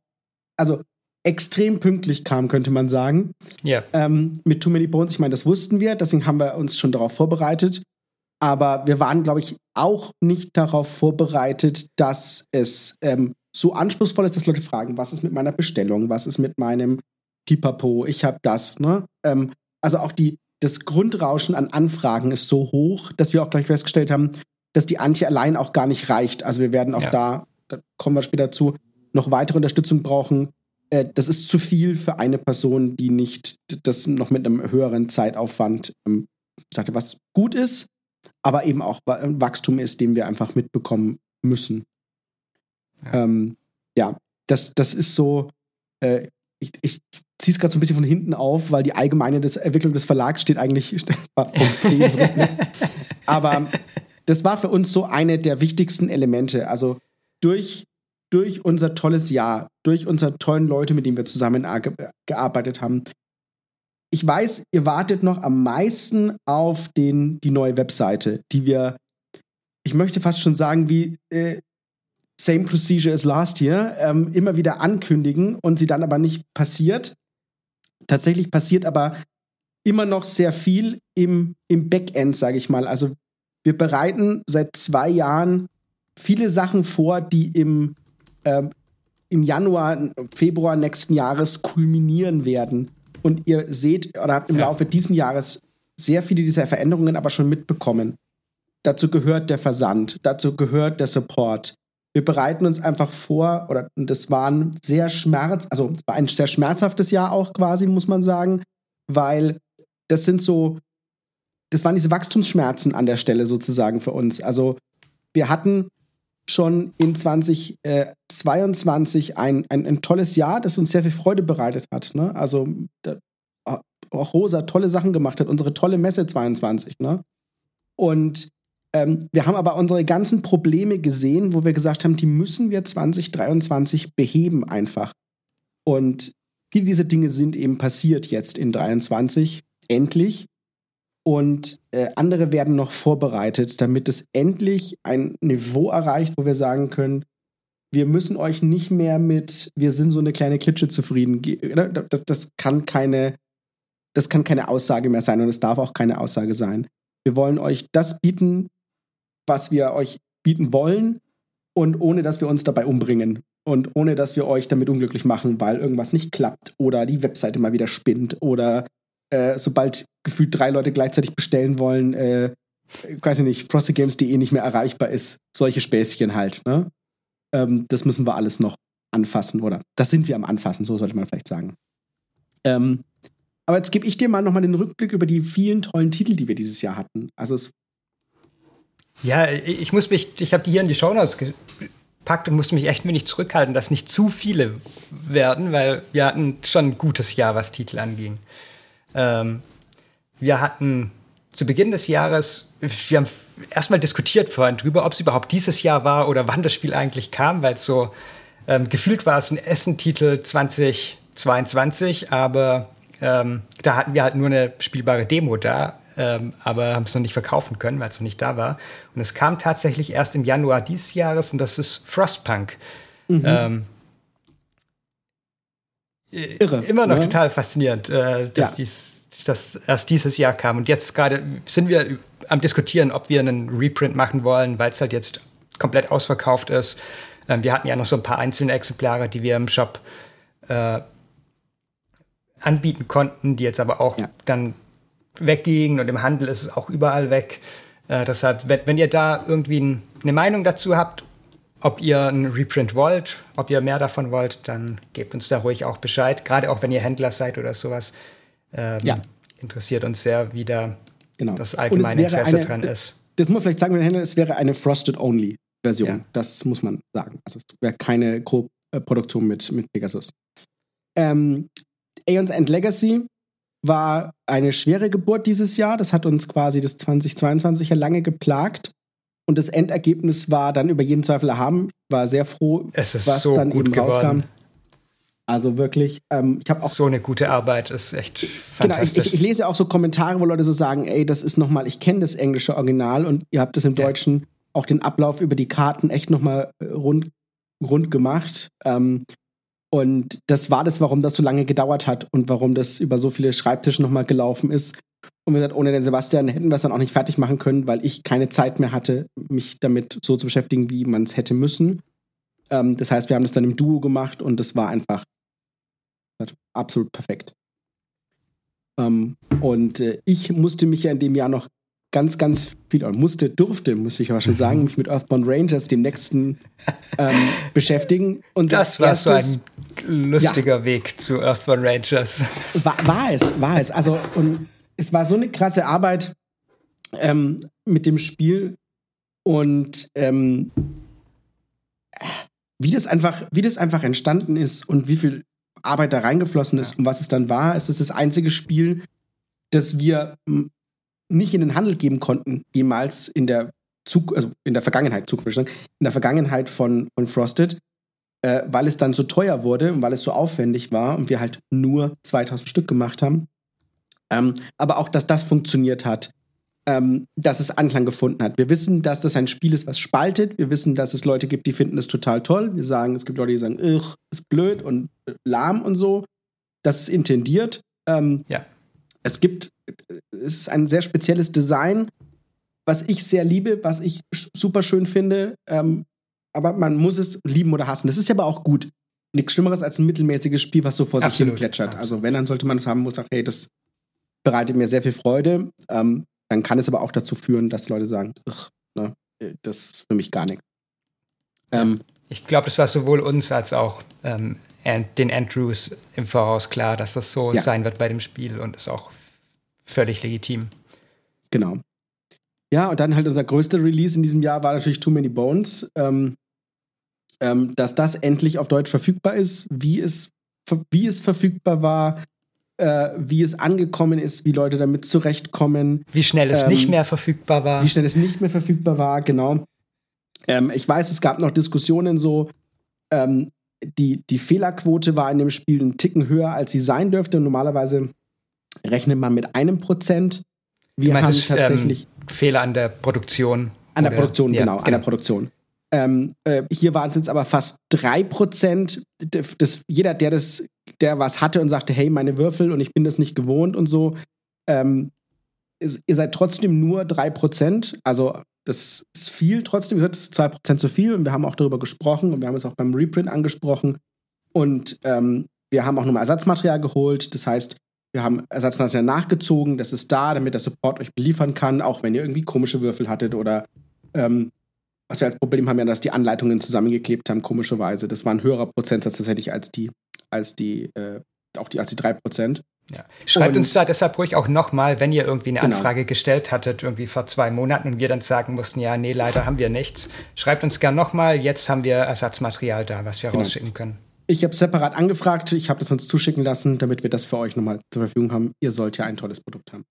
S1: also extrem pünktlich kam, könnte man sagen.
S2: Ja.
S1: Ähm, mit Too Many Bones, ich meine, das wussten wir, deswegen haben wir uns schon darauf vorbereitet. Aber wir waren, glaube ich, auch nicht darauf vorbereitet, dass es ähm, so anspruchsvoll ist, dass Leute fragen, was ist mit meiner Bestellung, was ist mit meinem Pipapo, ich habe das. Ne? Ähm, also auch die, das Grundrauschen an Anfragen ist so hoch, dass wir auch gleich festgestellt haben, dass die Antje allein auch gar nicht reicht. Also wir werden auch ja. da, da kommen wir später zu, noch weitere Unterstützung brauchen. Äh, das ist zu viel für eine Person, die nicht das noch mit einem höheren Zeitaufwand ähm, sagte, was gut ist, aber eben auch ein Wachstum ist, den wir einfach mitbekommen müssen. Ja, ähm, ja das, das ist so, äh, ich, ich ziehe es gerade so ein bisschen von hinten auf, weil die allgemeine des Entwicklung des Verlags steht eigentlich Punkt 10. So Aber das war für uns so eine der wichtigsten Elemente. Also durch, durch unser tolles Jahr, durch unsere tollen Leute, mit denen wir zusammen gearbeitet haben. Ich weiß, ihr wartet noch am meisten auf den, die neue Webseite, die wir, ich möchte fast schon sagen, wie äh, Same Procedure as Last Year, ähm, immer wieder ankündigen und sie dann aber nicht passiert. Tatsächlich passiert aber immer noch sehr viel im, im Backend, sage ich mal. Also wir bereiten seit zwei Jahren viele Sachen vor, die im, äh, im Januar, Februar nächsten Jahres kulminieren werden. Und ihr seht oder habt im ja. Laufe dieses Jahres sehr viele dieser Veränderungen aber schon mitbekommen. Dazu gehört der Versand, dazu gehört der Support, wir bereiten uns einfach vor, oder das war ein sehr schmerz, also war ein sehr schmerzhaftes Jahr auch quasi, muss man sagen, weil das sind so, das waren diese Wachstumsschmerzen an der Stelle sozusagen für uns. Also wir hatten schon in 2022 ein, ein, ein tolles Jahr, das uns sehr viel Freude bereitet hat. Ne? Also da, auch Rosa tolle Sachen gemacht hat, unsere tolle Messe 22. Ne? Und ähm, wir haben aber unsere ganzen Probleme gesehen, wo wir gesagt haben, die müssen wir 2023 beheben einfach. Und viele dieser Dinge sind eben passiert jetzt in 23, endlich. Und äh, andere werden noch vorbereitet, damit es endlich ein Niveau erreicht, wo wir sagen können, wir müssen euch nicht mehr mit, wir sind so eine kleine Klitsche zufrieden. Das, das, kann keine, das kann keine Aussage mehr sein und es darf auch keine Aussage sein. Wir wollen euch das bieten, was wir euch bieten wollen und ohne dass wir uns dabei umbringen und ohne dass wir euch damit unglücklich machen, weil irgendwas nicht klappt oder die Webseite mal wieder spinnt oder äh, sobald gefühlt drei Leute gleichzeitig bestellen wollen, äh, ich weiß nicht, frostygames.de nicht mehr erreichbar ist. Solche Späßchen halt. Ne? Ähm, das müssen wir alles noch anfassen oder das sind wir am Anfassen, so sollte man vielleicht sagen. Ähm, aber jetzt gebe ich dir mal nochmal den Rückblick über die vielen tollen Titel, die wir dieses Jahr hatten. Also es
S2: ja, ich muss mich, ich habe die hier in die Shownotes gepackt und musste mich echt wenig zurückhalten, dass nicht zu viele werden, weil wir hatten schon ein gutes Jahr, was Titel anging. Ähm, wir hatten zu Beginn des Jahres, wir haben erstmal diskutiert vorhin drüber, ob es überhaupt dieses Jahr war oder wann das Spiel eigentlich kam, weil es so ähm, gefühlt war es ein Essen-Titel 2022, aber ähm, da hatten wir halt nur eine spielbare Demo da ähm, aber haben es noch nicht verkaufen können, weil es noch nicht da war. Und es kam tatsächlich erst im Januar dieses Jahres und das ist Frostpunk. Mhm. Ähm, Irre. Immer noch ne? total faszinierend, äh, dass ja. dies, das erst dieses Jahr kam. Und jetzt gerade sind wir am diskutieren, ob wir einen Reprint machen wollen, weil es halt jetzt komplett ausverkauft ist. Ähm, wir hatten ja noch so ein paar einzelne Exemplare, die wir im Shop äh, anbieten konnten, die jetzt aber auch ja. dann wegging und im Handel ist es auch überall weg. Äh, deshalb, wenn, wenn ihr da irgendwie ein, eine Meinung dazu habt, ob ihr einen Reprint wollt, ob ihr mehr davon wollt, dann gebt uns da ruhig auch Bescheid. Gerade auch wenn ihr Händler seid oder sowas. Ähm, ja. Interessiert uns sehr, wie da genau. das allgemeine Interesse eine, dran ist.
S1: Das muss man vielleicht sagen, wenn Händler, es wäre eine Frosted-Only-Version. Ja. Das muss man sagen. Also es wäre keine Co-Produktion mit, mit Pegasus. Ähm, Aeons End Legacy war eine schwere Geburt dieses Jahr. Das hat uns quasi das 2022 ja lange geplagt. Und das Endergebnis war dann über jeden Zweifel erhaben. War sehr froh,
S2: was so dann eben geworden. rauskam.
S1: Also wirklich, ähm, ich habe auch.
S2: So eine gute Arbeit ist echt fantastisch.
S1: Genau, ich, ich, ich, lese auch so Kommentare, wo Leute so sagen: Ey, das ist nochmal, ich kenne das englische Original und ihr habt das im ja. Deutschen auch den Ablauf über die Karten echt nochmal äh, rund, rund gemacht. Ähm, und das war das, warum das so lange gedauert hat und warum das über so viele Schreibtische nochmal gelaufen ist. Und wie gesagt, ohne den Sebastian hätten wir es dann auch nicht fertig machen können, weil ich keine Zeit mehr hatte, mich damit so zu beschäftigen, wie man es hätte müssen. Ähm, das heißt, wir haben das dann im Duo gemacht und das war einfach absolut perfekt. Ähm, und äh, ich musste mich ja in dem Jahr noch ganz, ganz viel, oder musste, durfte, muss ich aber schon sagen, mich mit Earthbound Rangers, dem nächsten, ähm, beschäftigen.
S2: Und das war so ein lustiger ja, Weg zu Earthbound Rangers.
S1: War, war es, war es. Also, und es war so eine krasse Arbeit ähm, mit dem Spiel und ähm, wie das einfach, wie das einfach entstanden ist und wie viel Arbeit da reingeflossen ist ja. und was es dann war. Es ist das einzige Spiel, das wir nicht in den Handel geben konnten, jemals in der Zug, also in der Vergangenheit, Zug, in der Vergangenheit von, von Frosted, äh, weil es dann so teuer wurde und weil es so aufwendig war und wir halt nur 2000 Stück gemacht haben. Ähm, aber auch, dass das funktioniert hat, ähm, dass es Anklang gefunden hat. Wir wissen, dass das ein Spiel ist, was spaltet. Wir wissen, dass es Leute gibt, die finden es total toll. Wir sagen, es gibt Leute, die sagen, ist blöd und äh, lahm und so. Das ist intendiert. Ähm, ja. Es gibt, es ist ein sehr spezielles Design, was ich sehr liebe, was ich super schön finde. Ähm, aber man muss es lieben oder hassen. Das ist aber auch gut. Nichts Schlimmeres als ein mittelmäßiges Spiel, was so vor Absolut. sich hin plätschert. Also wenn, dann sollte man es haben, wo es sagt, hey, das bereitet mir sehr viel Freude. Ähm, dann kann es aber auch dazu führen, dass Leute sagen, ne, das ist für mich gar nichts.
S2: Ähm, ich glaube, das war sowohl uns als auch ähm, den Andrews im Voraus klar, dass das so ja. sein wird bei dem Spiel und ist auch völlig legitim.
S1: Genau. Ja, und dann halt unser größter Release in diesem Jahr war natürlich Too Many Bones. Ähm, ähm, dass das endlich auf Deutsch verfügbar ist, wie es, wie es verfügbar war, äh, wie es angekommen ist, wie Leute damit zurechtkommen.
S2: Wie schnell es ähm, nicht mehr verfügbar war.
S1: Wie schnell es nicht mehr verfügbar war, genau. Ähm, ich weiß, es gab noch Diskussionen so, ähm, die, die Fehlerquote war in dem Spiel einen Ticken höher, als sie sein dürfte. Normalerweise rechnet man mit einem Prozent.
S2: Wir haben es, ähm, tatsächlich Fehler an der Produktion.
S1: An der Produktion, ja, genau, genau, an der genau. Produktion. Ähm, äh, hier waren es jetzt aber fast drei Prozent. Jeder, der das der was hatte und sagte, hey, meine Würfel und ich bin das nicht gewohnt und so, ähm, ist, ihr seid trotzdem nur 3%. Also das ist viel trotzdem. Das ist 2% zu viel und wir haben auch darüber gesprochen und wir haben es auch beim Reprint angesprochen. Und ähm, wir haben auch nochmal Ersatzmaterial geholt. Das heißt, wir haben Ersatzmaterial nachgezogen. Das ist da, damit der Support euch beliefern kann, auch wenn ihr irgendwie komische Würfel hattet oder ähm, was wir als Problem haben, ja, dass die Anleitungen zusammengeklebt haben, komischerweise. Das war ein höherer Prozentsatz tatsächlich als die als die, äh, auch die, als die 3%.
S2: Ja. Schreibt und, uns da deshalb ruhig auch nochmal, wenn ihr irgendwie eine genau. Anfrage gestellt hattet, irgendwie vor zwei Monaten und wir dann sagen mussten, ja, nee, leider haben wir nichts. Schreibt uns gern nochmal, jetzt haben wir Ersatzmaterial da, was wir genau. rausschicken können.
S1: Ich habe separat angefragt, ich habe das uns zuschicken lassen, damit wir das für euch nochmal zur Verfügung haben. Ihr sollt ja ein tolles Produkt haben.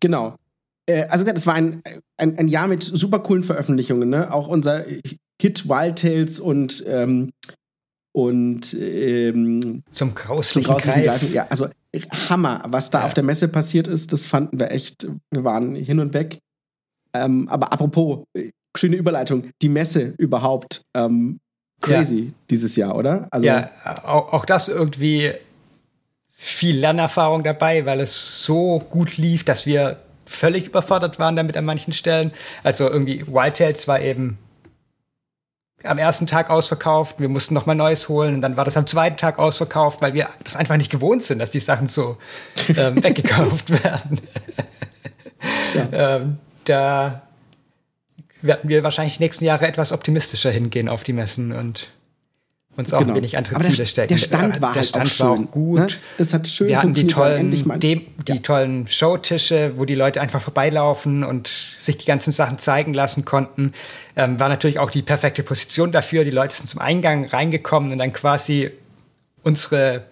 S1: Genau. Äh, also das war ein, ein, ein, Jahr mit super coolen Veröffentlichungen. Ne? Auch unser Hit Wild Tales und ähm, und ähm,
S2: zum grauslichen, zum grauslichen Greif.
S1: Ja, also Hammer, was da ja. auf der Messe passiert ist, das fanden wir echt, wir waren hin und weg. Ähm, aber apropos, schöne Überleitung, die Messe überhaupt, ähm, crazy ja. dieses Jahr, oder?
S2: Also, ja, auch, auch das irgendwie viel Lernerfahrung dabei, weil es so gut lief, dass wir völlig überfordert waren damit an manchen Stellen. Also irgendwie Wild Tales war eben am ersten Tag ausverkauft, wir mussten noch mal Neues holen und dann war das am zweiten Tag ausverkauft, weil wir das einfach nicht gewohnt sind, dass die Sachen so ähm, weggekauft werden. ja. ähm, da werden wir wahrscheinlich die nächsten Jahre etwas optimistischer hingehen auf die Messen und uns auch genau. ein wenig andere Ziele stecken.
S1: Der Stand war, der halt Stand auch schön, war auch gut. Ne?
S2: Das hat schön Wir hatten die tollen, dem, die ja. tollen Showtische, wo die Leute einfach vorbeilaufen und sich die ganzen Sachen zeigen lassen konnten. Ähm, war natürlich auch die perfekte Position dafür. Die Leute sind zum Eingang reingekommen und dann quasi unsere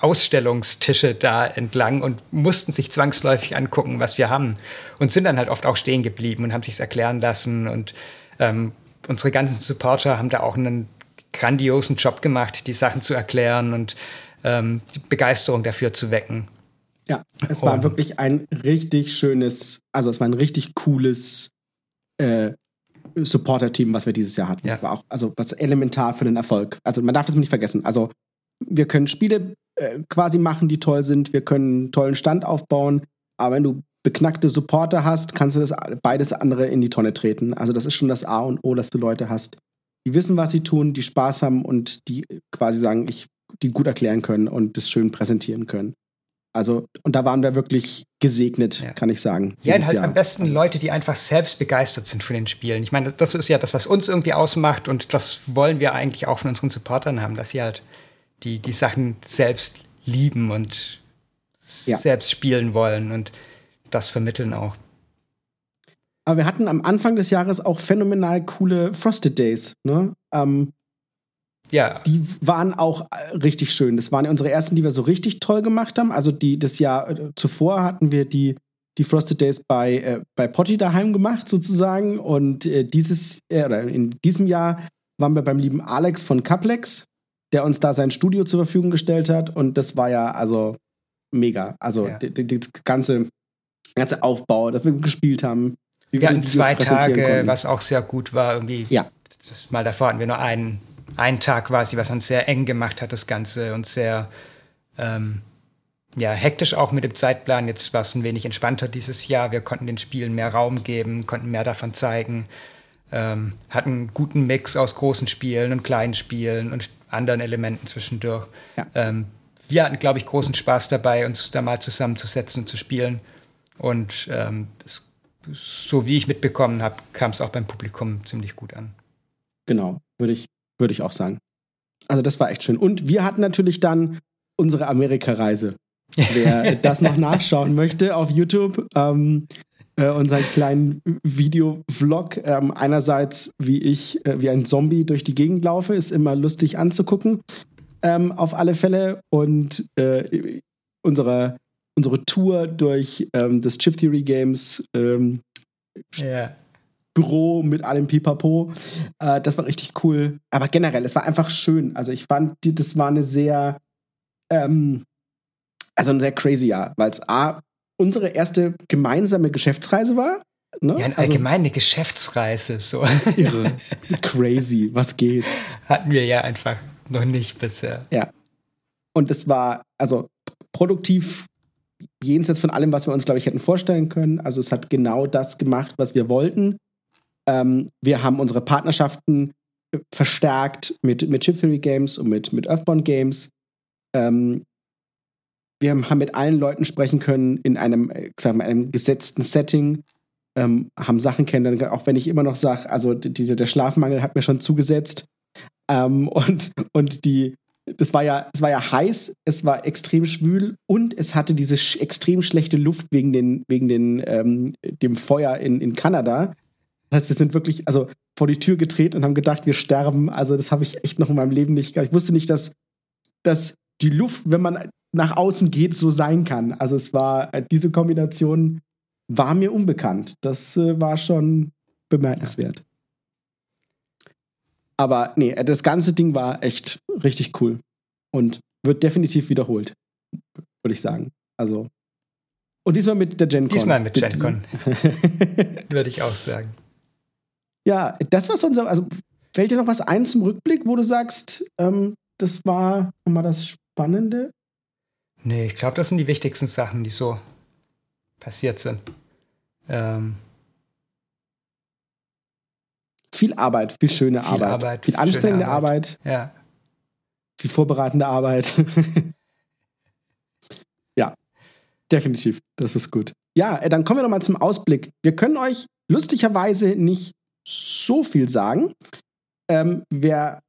S2: Ausstellungstische da entlang und mussten sich zwangsläufig angucken, was wir haben. Und sind dann halt oft auch stehen geblieben und haben sich's erklären lassen. Und ähm, unsere ganzen Supporter haben da auch einen grandiosen Job gemacht, die Sachen zu erklären und ähm, die Begeisterung dafür zu wecken.
S1: Ja, es war und, wirklich ein richtig schönes, also es war ein richtig cooles äh, Supporter-Team, was wir dieses Jahr hatten. Ja. War auch, also was elementar für den Erfolg. Also man darf das nicht vergessen. Also wir können Spiele äh, quasi machen, die toll sind. Wir können einen tollen Stand aufbauen. Aber wenn du beknackte Supporter hast, kannst du das beides andere in die Tonne treten. Also das ist schon das A und O, dass du Leute hast, die wissen, was sie tun, die Spaß haben und die quasi sagen, ich, die gut erklären können und das schön präsentieren können. Also, und da waren wir wirklich gesegnet, ja. kann ich sagen.
S2: Ja, halt Jahr. am besten Leute, die einfach selbst begeistert sind von den Spielen. Ich meine, das ist ja das, was uns irgendwie ausmacht und das wollen wir eigentlich auch von unseren Supportern haben, dass sie halt die, die Sachen selbst lieben und ja. selbst spielen wollen und das vermitteln auch.
S1: Aber wir hatten am Anfang des Jahres auch phänomenal coole Frosted Days. Ne? Ähm, ja. Die waren auch äh, richtig schön. Das waren unsere ersten, die wir so richtig toll gemacht haben. Also die, das Jahr äh, zuvor hatten wir die, die Frosted Days bei, äh, bei Potti daheim gemacht, sozusagen. Und äh, dieses, äh, in diesem Jahr waren wir beim lieben Alex von Caplex, der uns da sein Studio zur Verfügung gestellt hat. Und das war ja also mega. Also ja. das ganze, ganze Aufbau, dass wir gespielt haben.
S2: wir hatten zwei Tage, konnten. was auch sehr gut war. Irgendwie.
S1: Ja.
S2: Das mal davor hatten wir nur einen ein Tag quasi, was uns sehr eng gemacht hat, das Ganze und sehr ähm, ja, hektisch auch mit dem Zeitplan. Jetzt war es ein wenig entspannter dieses Jahr. Wir konnten den Spielen mehr Raum geben, konnten mehr davon zeigen, ähm, hatten einen guten Mix aus großen Spielen und kleinen Spielen und anderen Elementen zwischendurch. Ja. Ähm, wir hatten, glaube ich, großen Spaß dabei, uns da mal zusammenzusetzen und zu spielen. Und ähm, das, so wie ich mitbekommen habe, kam es auch beim Publikum ziemlich gut an.
S1: Genau, würde ich würde ich auch sagen. Also das war echt schön. Und wir hatten natürlich dann unsere Amerika-Reise. Wer das noch nachschauen möchte auf YouTube, ähm, äh, unseren kleinen Video-Vlog. Ähm, einerseits, wie ich äh, wie ein Zombie durch die Gegend laufe, ist immer lustig anzugucken. Ähm, auf alle Fälle. Und äh, unsere, unsere Tour durch ähm, das Chip Theory Games ähm,
S2: ja.
S1: Büro mit allem Pipapo. Äh, das war richtig cool. Aber generell, es war einfach schön. Also ich fand, das war eine sehr, ähm, also ein sehr crazy Jahr, weil es A, unsere erste gemeinsame Geschäftsreise war.
S2: Ne? Ja, eine also, allgemeine Geschäftsreise, so.
S1: Irre. Crazy, was geht.
S2: Hatten wir ja einfach noch nicht bisher.
S1: Ja. Und es war, also produktiv jenseits von allem, was wir uns, glaube ich, hätten vorstellen können. Also es hat genau das gemacht, was wir wollten. Ähm, wir haben unsere Partnerschaften äh, verstärkt mit, mit Chip Theory Games und mit, mit Earthbound Games. Ähm, wir haben mit allen Leuten sprechen können in einem, äh, sagen wir, einem gesetzten Setting, ähm, haben Sachen kennengelernt, auch wenn ich immer noch sage, also die, der Schlafmangel hat mir schon zugesetzt. Ähm, und, und die, das war ja, es war ja heiß, es war extrem schwül und es hatte diese sch extrem schlechte Luft wegen, den, wegen den, ähm, dem Feuer in, in Kanada. Das heißt, wir sind wirklich also vor die Tür getreten und haben gedacht, wir sterben. Also das habe ich echt noch in meinem Leben nicht. Ich wusste nicht, dass, dass die Luft, wenn man nach außen geht, so sein kann. Also es war äh, diese Kombination war mir unbekannt. Das äh, war schon bemerkenswert. Ja. Aber nee, das ganze Ding war echt richtig cool und wird definitiv wiederholt, würde ich sagen. Also und diesmal mit der GenCon.
S2: Diesmal mit GenCon. würde ich auch sagen.
S1: Ja, das war so Also fällt dir noch was ein zum Rückblick, wo du sagst, ähm, das war mal das Spannende?
S2: Nee, ich glaube, das sind die wichtigsten Sachen, die so passiert sind. Ähm,
S1: viel Arbeit, viel schöne viel Arbeit, Arbeit, viel anstrengende Arbeit.
S2: Arbeit. Ja.
S1: Viel vorbereitende Arbeit. ja, definitiv. Das ist gut. Ja, äh, dann kommen wir noch mal zum Ausblick. Wir können euch lustigerweise nicht so viel sagen. Ähm, wir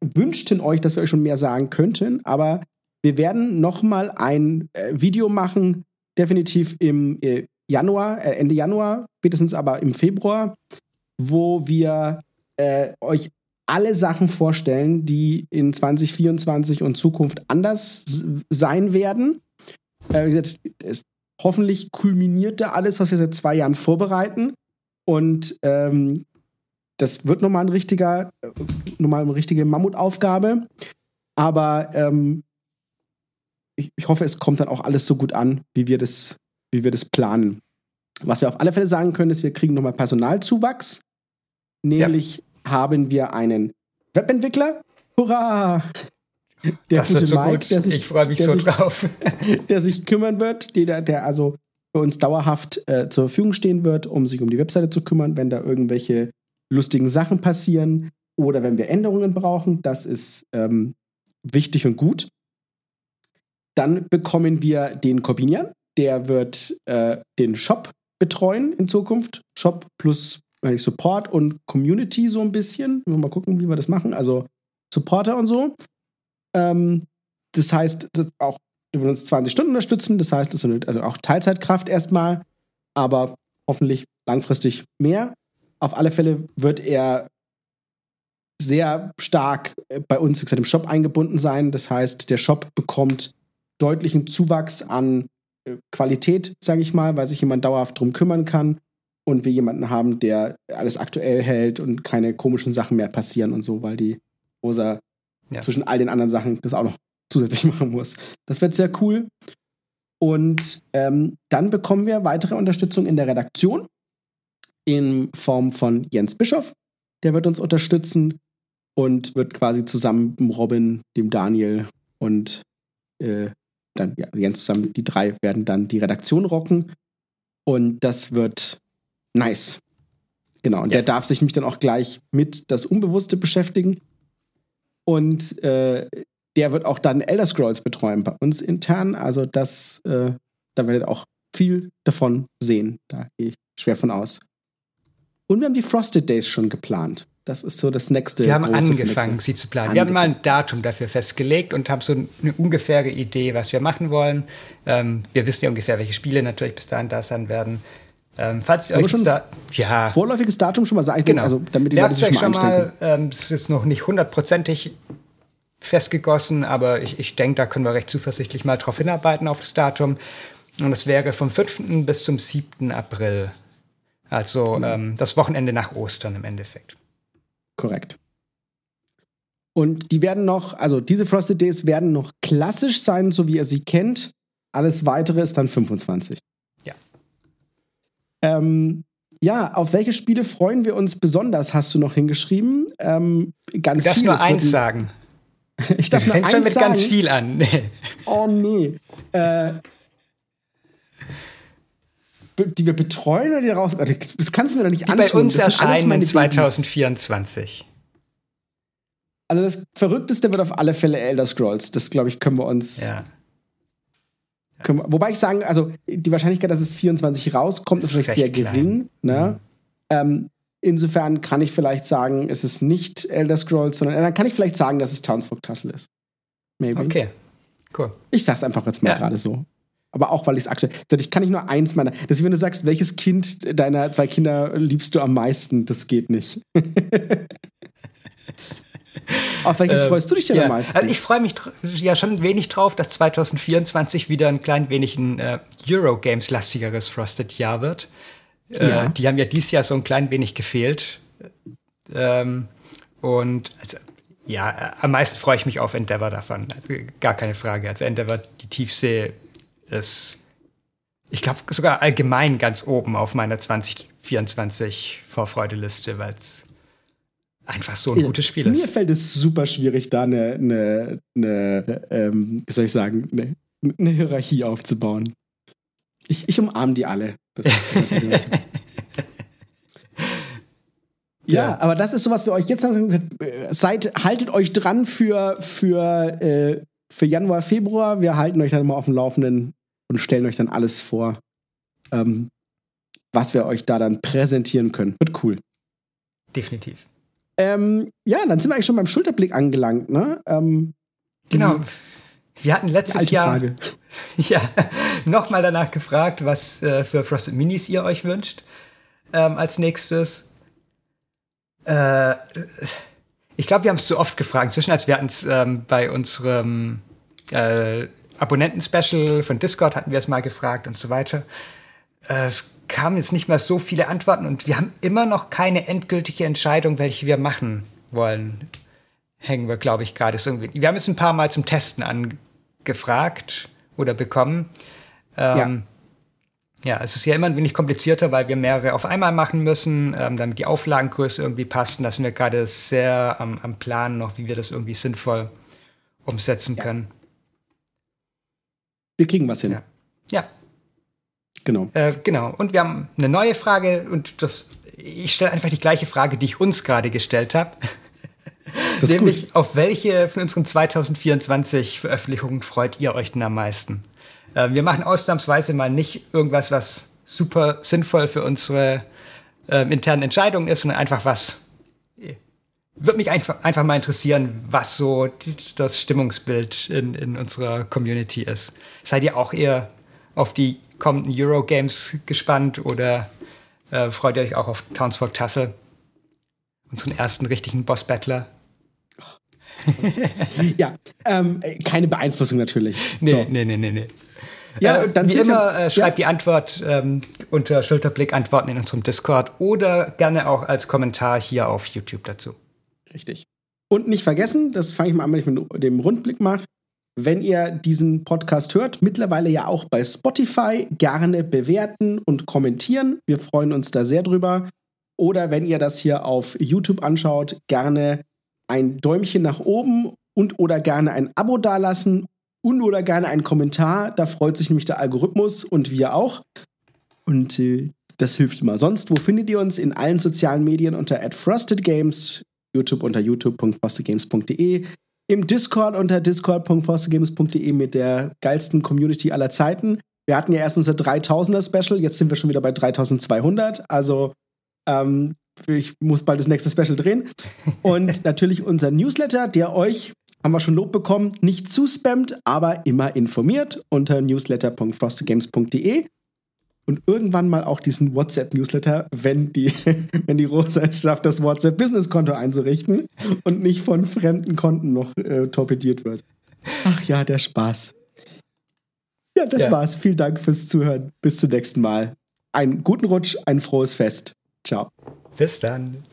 S1: wünschten euch, dass wir euch schon mehr sagen könnten, aber wir werden noch mal ein äh, Video machen, definitiv im äh, Januar, äh, Ende Januar, spätestens aber im Februar, wo wir äh, euch alle Sachen vorstellen, die in 2024 und Zukunft anders sein werden. Äh, wie gesagt, es, hoffentlich kulminiert da alles, was wir seit zwei Jahren vorbereiten. Und ähm, das wird nochmal ein richtiger, äh, nochmal eine richtige Mammutaufgabe. Aber ähm, ich, ich, hoffe, es kommt dann auch alles so gut an, wie wir das, wie wir das planen. Was wir auf alle Fälle sagen können, ist, wir kriegen nochmal Personalzuwachs. Nämlich ja. haben wir einen Webentwickler. Hurra!
S2: Der das wird so Mike, gut. Sich, ich freue mich so sich, drauf.
S1: der sich kümmern wird, der, der also für uns dauerhaft äh, zur Verfügung stehen wird, um sich um die Webseite zu kümmern, wenn da irgendwelche lustigen Sachen passieren oder wenn wir Änderungen brauchen. Das ist ähm, wichtig und gut. Dann bekommen wir den Corbinian. Der wird äh, den Shop betreuen in Zukunft. Shop plus eigentlich Support und Community so ein bisschen. Mal gucken, wie wir das machen. Also Supporter und so. Ähm, das heißt, auch wir wollen uns 20 Stunden unterstützen. Das heißt, das ist also auch Teilzeitkraft erstmal, aber hoffentlich langfristig mehr. Auf alle Fälle wird er sehr stark äh, bei uns gesagt, im Shop eingebunden sein. Das heißt, der Shop bekommt deutlichen Zuwachs an äh, Qualität, sage ich mal, weil sich jemand dauerhaft darum kümmern kann und wir jemanden haben, der alles aktuell hält und keine komischen Sachen mehr passieren und so, weil die Rosa ja. zwischen all den anderen Sachen das auch noch zusätzlich machen muss. Das wird sehr cool. Und ähm, dann bekommen wir weitere Unterstützung in der Redaktion in Form von Jens Bischoff. Der wird uns unterstützen und wird quasi zusammen mit Robin, dem Daniel und äh, dann ja, Jens zusammen, die drei werden dann die Redaktion rocken. Und das wird nice. Genau, und ja. der darf sich nämlich dann auch gleich mit das Unbewusste beschäftigen. Und äh, der wird auch dann Elder Scrolls betreuen bei uns intern. Also das, äh, da werdet ihr auch viel davon sehen. Da gehe ich schwer von aus. Und wir haben die Frosted Days schon geplant. Das ist so das nächste.
S2: Wir haben angefangen, sie zu planen. Angefangen. Wir haben mal ein Datum dafür festgelegt und haben so eine ungefähre Idee, was wir machen wollen. Ähm, wir wissen ja ungefähr, welche Spiele natürlich bis dahin da sein werden. Ähm, falls ihr euch
S1: schon da, ja, vorläufiges Datum schon mal sagen,
S2: genau.
S1: also
S2: damit die Leute sich schon mal, schon mal ähm, ist noch nicht hundertprozentig festgegossen, aber ich, ich denke, da können wir recht zuversichtlich mal drauf hinarbeiten auf das Datum. Und das wäre vom 5. bis zum 7. April. Also mhm. ähm, das Wochenende nach Ostern im Endeffekt.
S1: Korrekt. Und die werden noch, also diese Frosted Days werden noch klassisch sein, so wie ihr sie kennt. Alles weitere ist dann 25.
S2: Ja.
S1: Ähm, ja, auf welche Spiele freuen wir uns besonders, hast du noch hingeschrieben? Ähm,
S2: ganz du darfst nur eins sagen.
S1: ich darf
S2: nur fängst
S1: schon
S2: mit
S1: sagen.
S2: ganz viel an.
S1: oh nee. Äh, die wir betreuen oder die raus. Das kannst du mir doch nicht
S2: die
S1: antun.
S2: Bei uns das erscheinen 2024.
S1: Also das Verrückteste wird auf alle Fälle Elder Scrolls. Das glaube ich können wir uns.
S2: Ja.
S1: Können wir, wobei ich sagen, also die Wahrscheinlichkeit, dass es 24 rauskommt, ist, ist sehr gering. Ne? Mhm. Ähm, insofern kann ich vielleicht sagen, es ist nicht Elder Scrolls, sondern dann kann ich vielleicht sagen, dass es Townsfolk Tassel ist.
S2: Maybe. Okay, cool.
S1: Ich sag's einfach jetzt mal ja. gerade so aber auch weil ich es aktuell. Ich kann nicht nur eins meiner. Dass wenn du sagst, welches Kind deiner zwei Kinder liebst du am meisten, das geht nicht. Auf welches ähm, freust du dich denn ja, am meisten?
S2: Also ich freue mich ja schon ein wenig drauf, dass 2024 wieder ein klein wenig ein äh, Eurogames-lastigeres Frosted-Jahr wird. Äh, ja. Die haben ja dieses Jahr so ein klein wenig gefehlt. Ähm, und also, ja, am meisten freue ich mich auf Endeavor davon. Also, gar keine Frage. Also Endeavor, die Tiefsee ist, ich glaube, sogar allgemein ganz oben auf meiner 2024 Vorfreudeliste, weil es einfach so ein ja, gutes Spiel ist.
S1: Mir fällt es super schwierig, da eine, eine, eine ähm, wie soll ich sagen, eine, eine Hierarchie aufzubauen. Ich, ich umarme die alle. Ja, ja, aber das ist so, was wir euch jetzt sagen. Seid, haltet euch dran für, für, äh, für Januar, Februar. Wir halten euch dann mal auf dem Laufenden, und stellen euch dann alles vor, ähm, was wir euch da dann präsentieren können. Wird cool.
S2: Definitiv.
S1: Ähm, ja, dann sind wir eigentlich schon beim Schulterblick angelangt, ne? Ähm,
S2: genau. Wir hatten letztes Jahr ja, nochmal danach gefragt, was äh, für Frosted Minis ihr euch wünscht ähm, als nächstes. Äh, Ich glaube, wir haben es zu oft gefragt. Zwischen als wir hatten es ähm, bei unserem äh, Abonnenten-Special von Discord hatten wir es mal gefragt und so weiter. Äh, es kamen jetzt nicht mehr so viele Antworten und wir haben immer noch keine endgültige Entscheidung, welche wir machen wollen. Hängen wir, glaube ich, gerade so irgendwie. Wir haben es ein paar Mal zum Testen angefragt oder bekommen. Ähm, ja. Ja, es ist ja immer ein wenig komplizierter, weil wir mehrere auf einmal machen müssen, ähm, damit die Auflagengröße irgendwie passen. Da sind wir gerade sehr am, am Plan noch, wie wir das irgendwie sinnvoll umsetzen ja. können.
S1: Wir kriegen was hin.
S2: Ja. ja.
S1: Genau.
S2: Äh, genau. Und wir haben eine neue Frage und das, ich stelle einfach die gleiche Frage, die ich uns gerade gestellt habe. Nämlich, gut. auf welche von unseren 2024 Veröffentlichungen freut ihr euch denn am meisten? Äh, wir machen ausnahmsweise mal nicht irgendwas, was super sinnvoll für unsere äh, internen Entscheidungen ist, sondern einfach was. Würde mich einfach, einfach mal interessieren, was so das Stimmungsbild in, in unserer Community ist. Seid ihr auch eher auf die kommenden Eurogames gespannt oder äh, freut ihr euch auch auf Townsfolk Tassel, unseren ersten richtigen Boss-Battler?
S1: ja, ähm, keine Beeinflussung natürlich.
S2: Nee, so. nee, nee, nee, nee. Ja, äh, dann wie immer äh, schreibt ja. die Antwort ähm, unter Schulterblick Antworten in unserem Discord oder gerne auch als Kommentar hier auf YouTube dazu.
S1: Richtig. Und nicht vergessen, das fange ich mal an, wenn ich mit dem Rundblick mache. Wenn ihr diesen Podcast hört, mittlerweile ja auch bei Spotify, gerne bewerten und kommentieren. Wir freuen uns da sehr drüber. Oder wenn ihr das hier auf YouTube anschaut, gerne ein Däumchen nach oben und oder gerne ein Abo dalassen und oder gerne einen Kommentar. Da freut sich nämlich der Algorithmus und wir auch. Und äh, das hilft immer. Sonst, wo findet ihr uns? In allen sozialen Medien unter @frostedgames, YouTube unter youtube.frostedgames.de, im Discord unter discord.frostedgames.de mit der geilsten Community aller Zeiten. Wir hatten ja erst unser 3000er Special, jetzt sind wir schon wieder bei 3200. Also ähm, ich muss bald das nächste Special drehen. Und natürlich unser Newsletter, der euch haben wir schon Lob bekommen, nicht zu spammt, aber immer informiert unter newsletter.frostgames.de und irgendwann mal auch diesen WhatsApp-Newsletter, wenn die, wenn die Rosa es schafft, das WhatsApp-Business-Konto einzurichten und nicht von fremden Konten noch äh, torpediert wird. Ach ja, der Spaß. Ja, das ja. war's. Vielen Dank fürs Zuhören. Bis zum nächsten Mal. Einen guten Rutsch, ein frohes Fest. Ciao.
S2: Bis dann.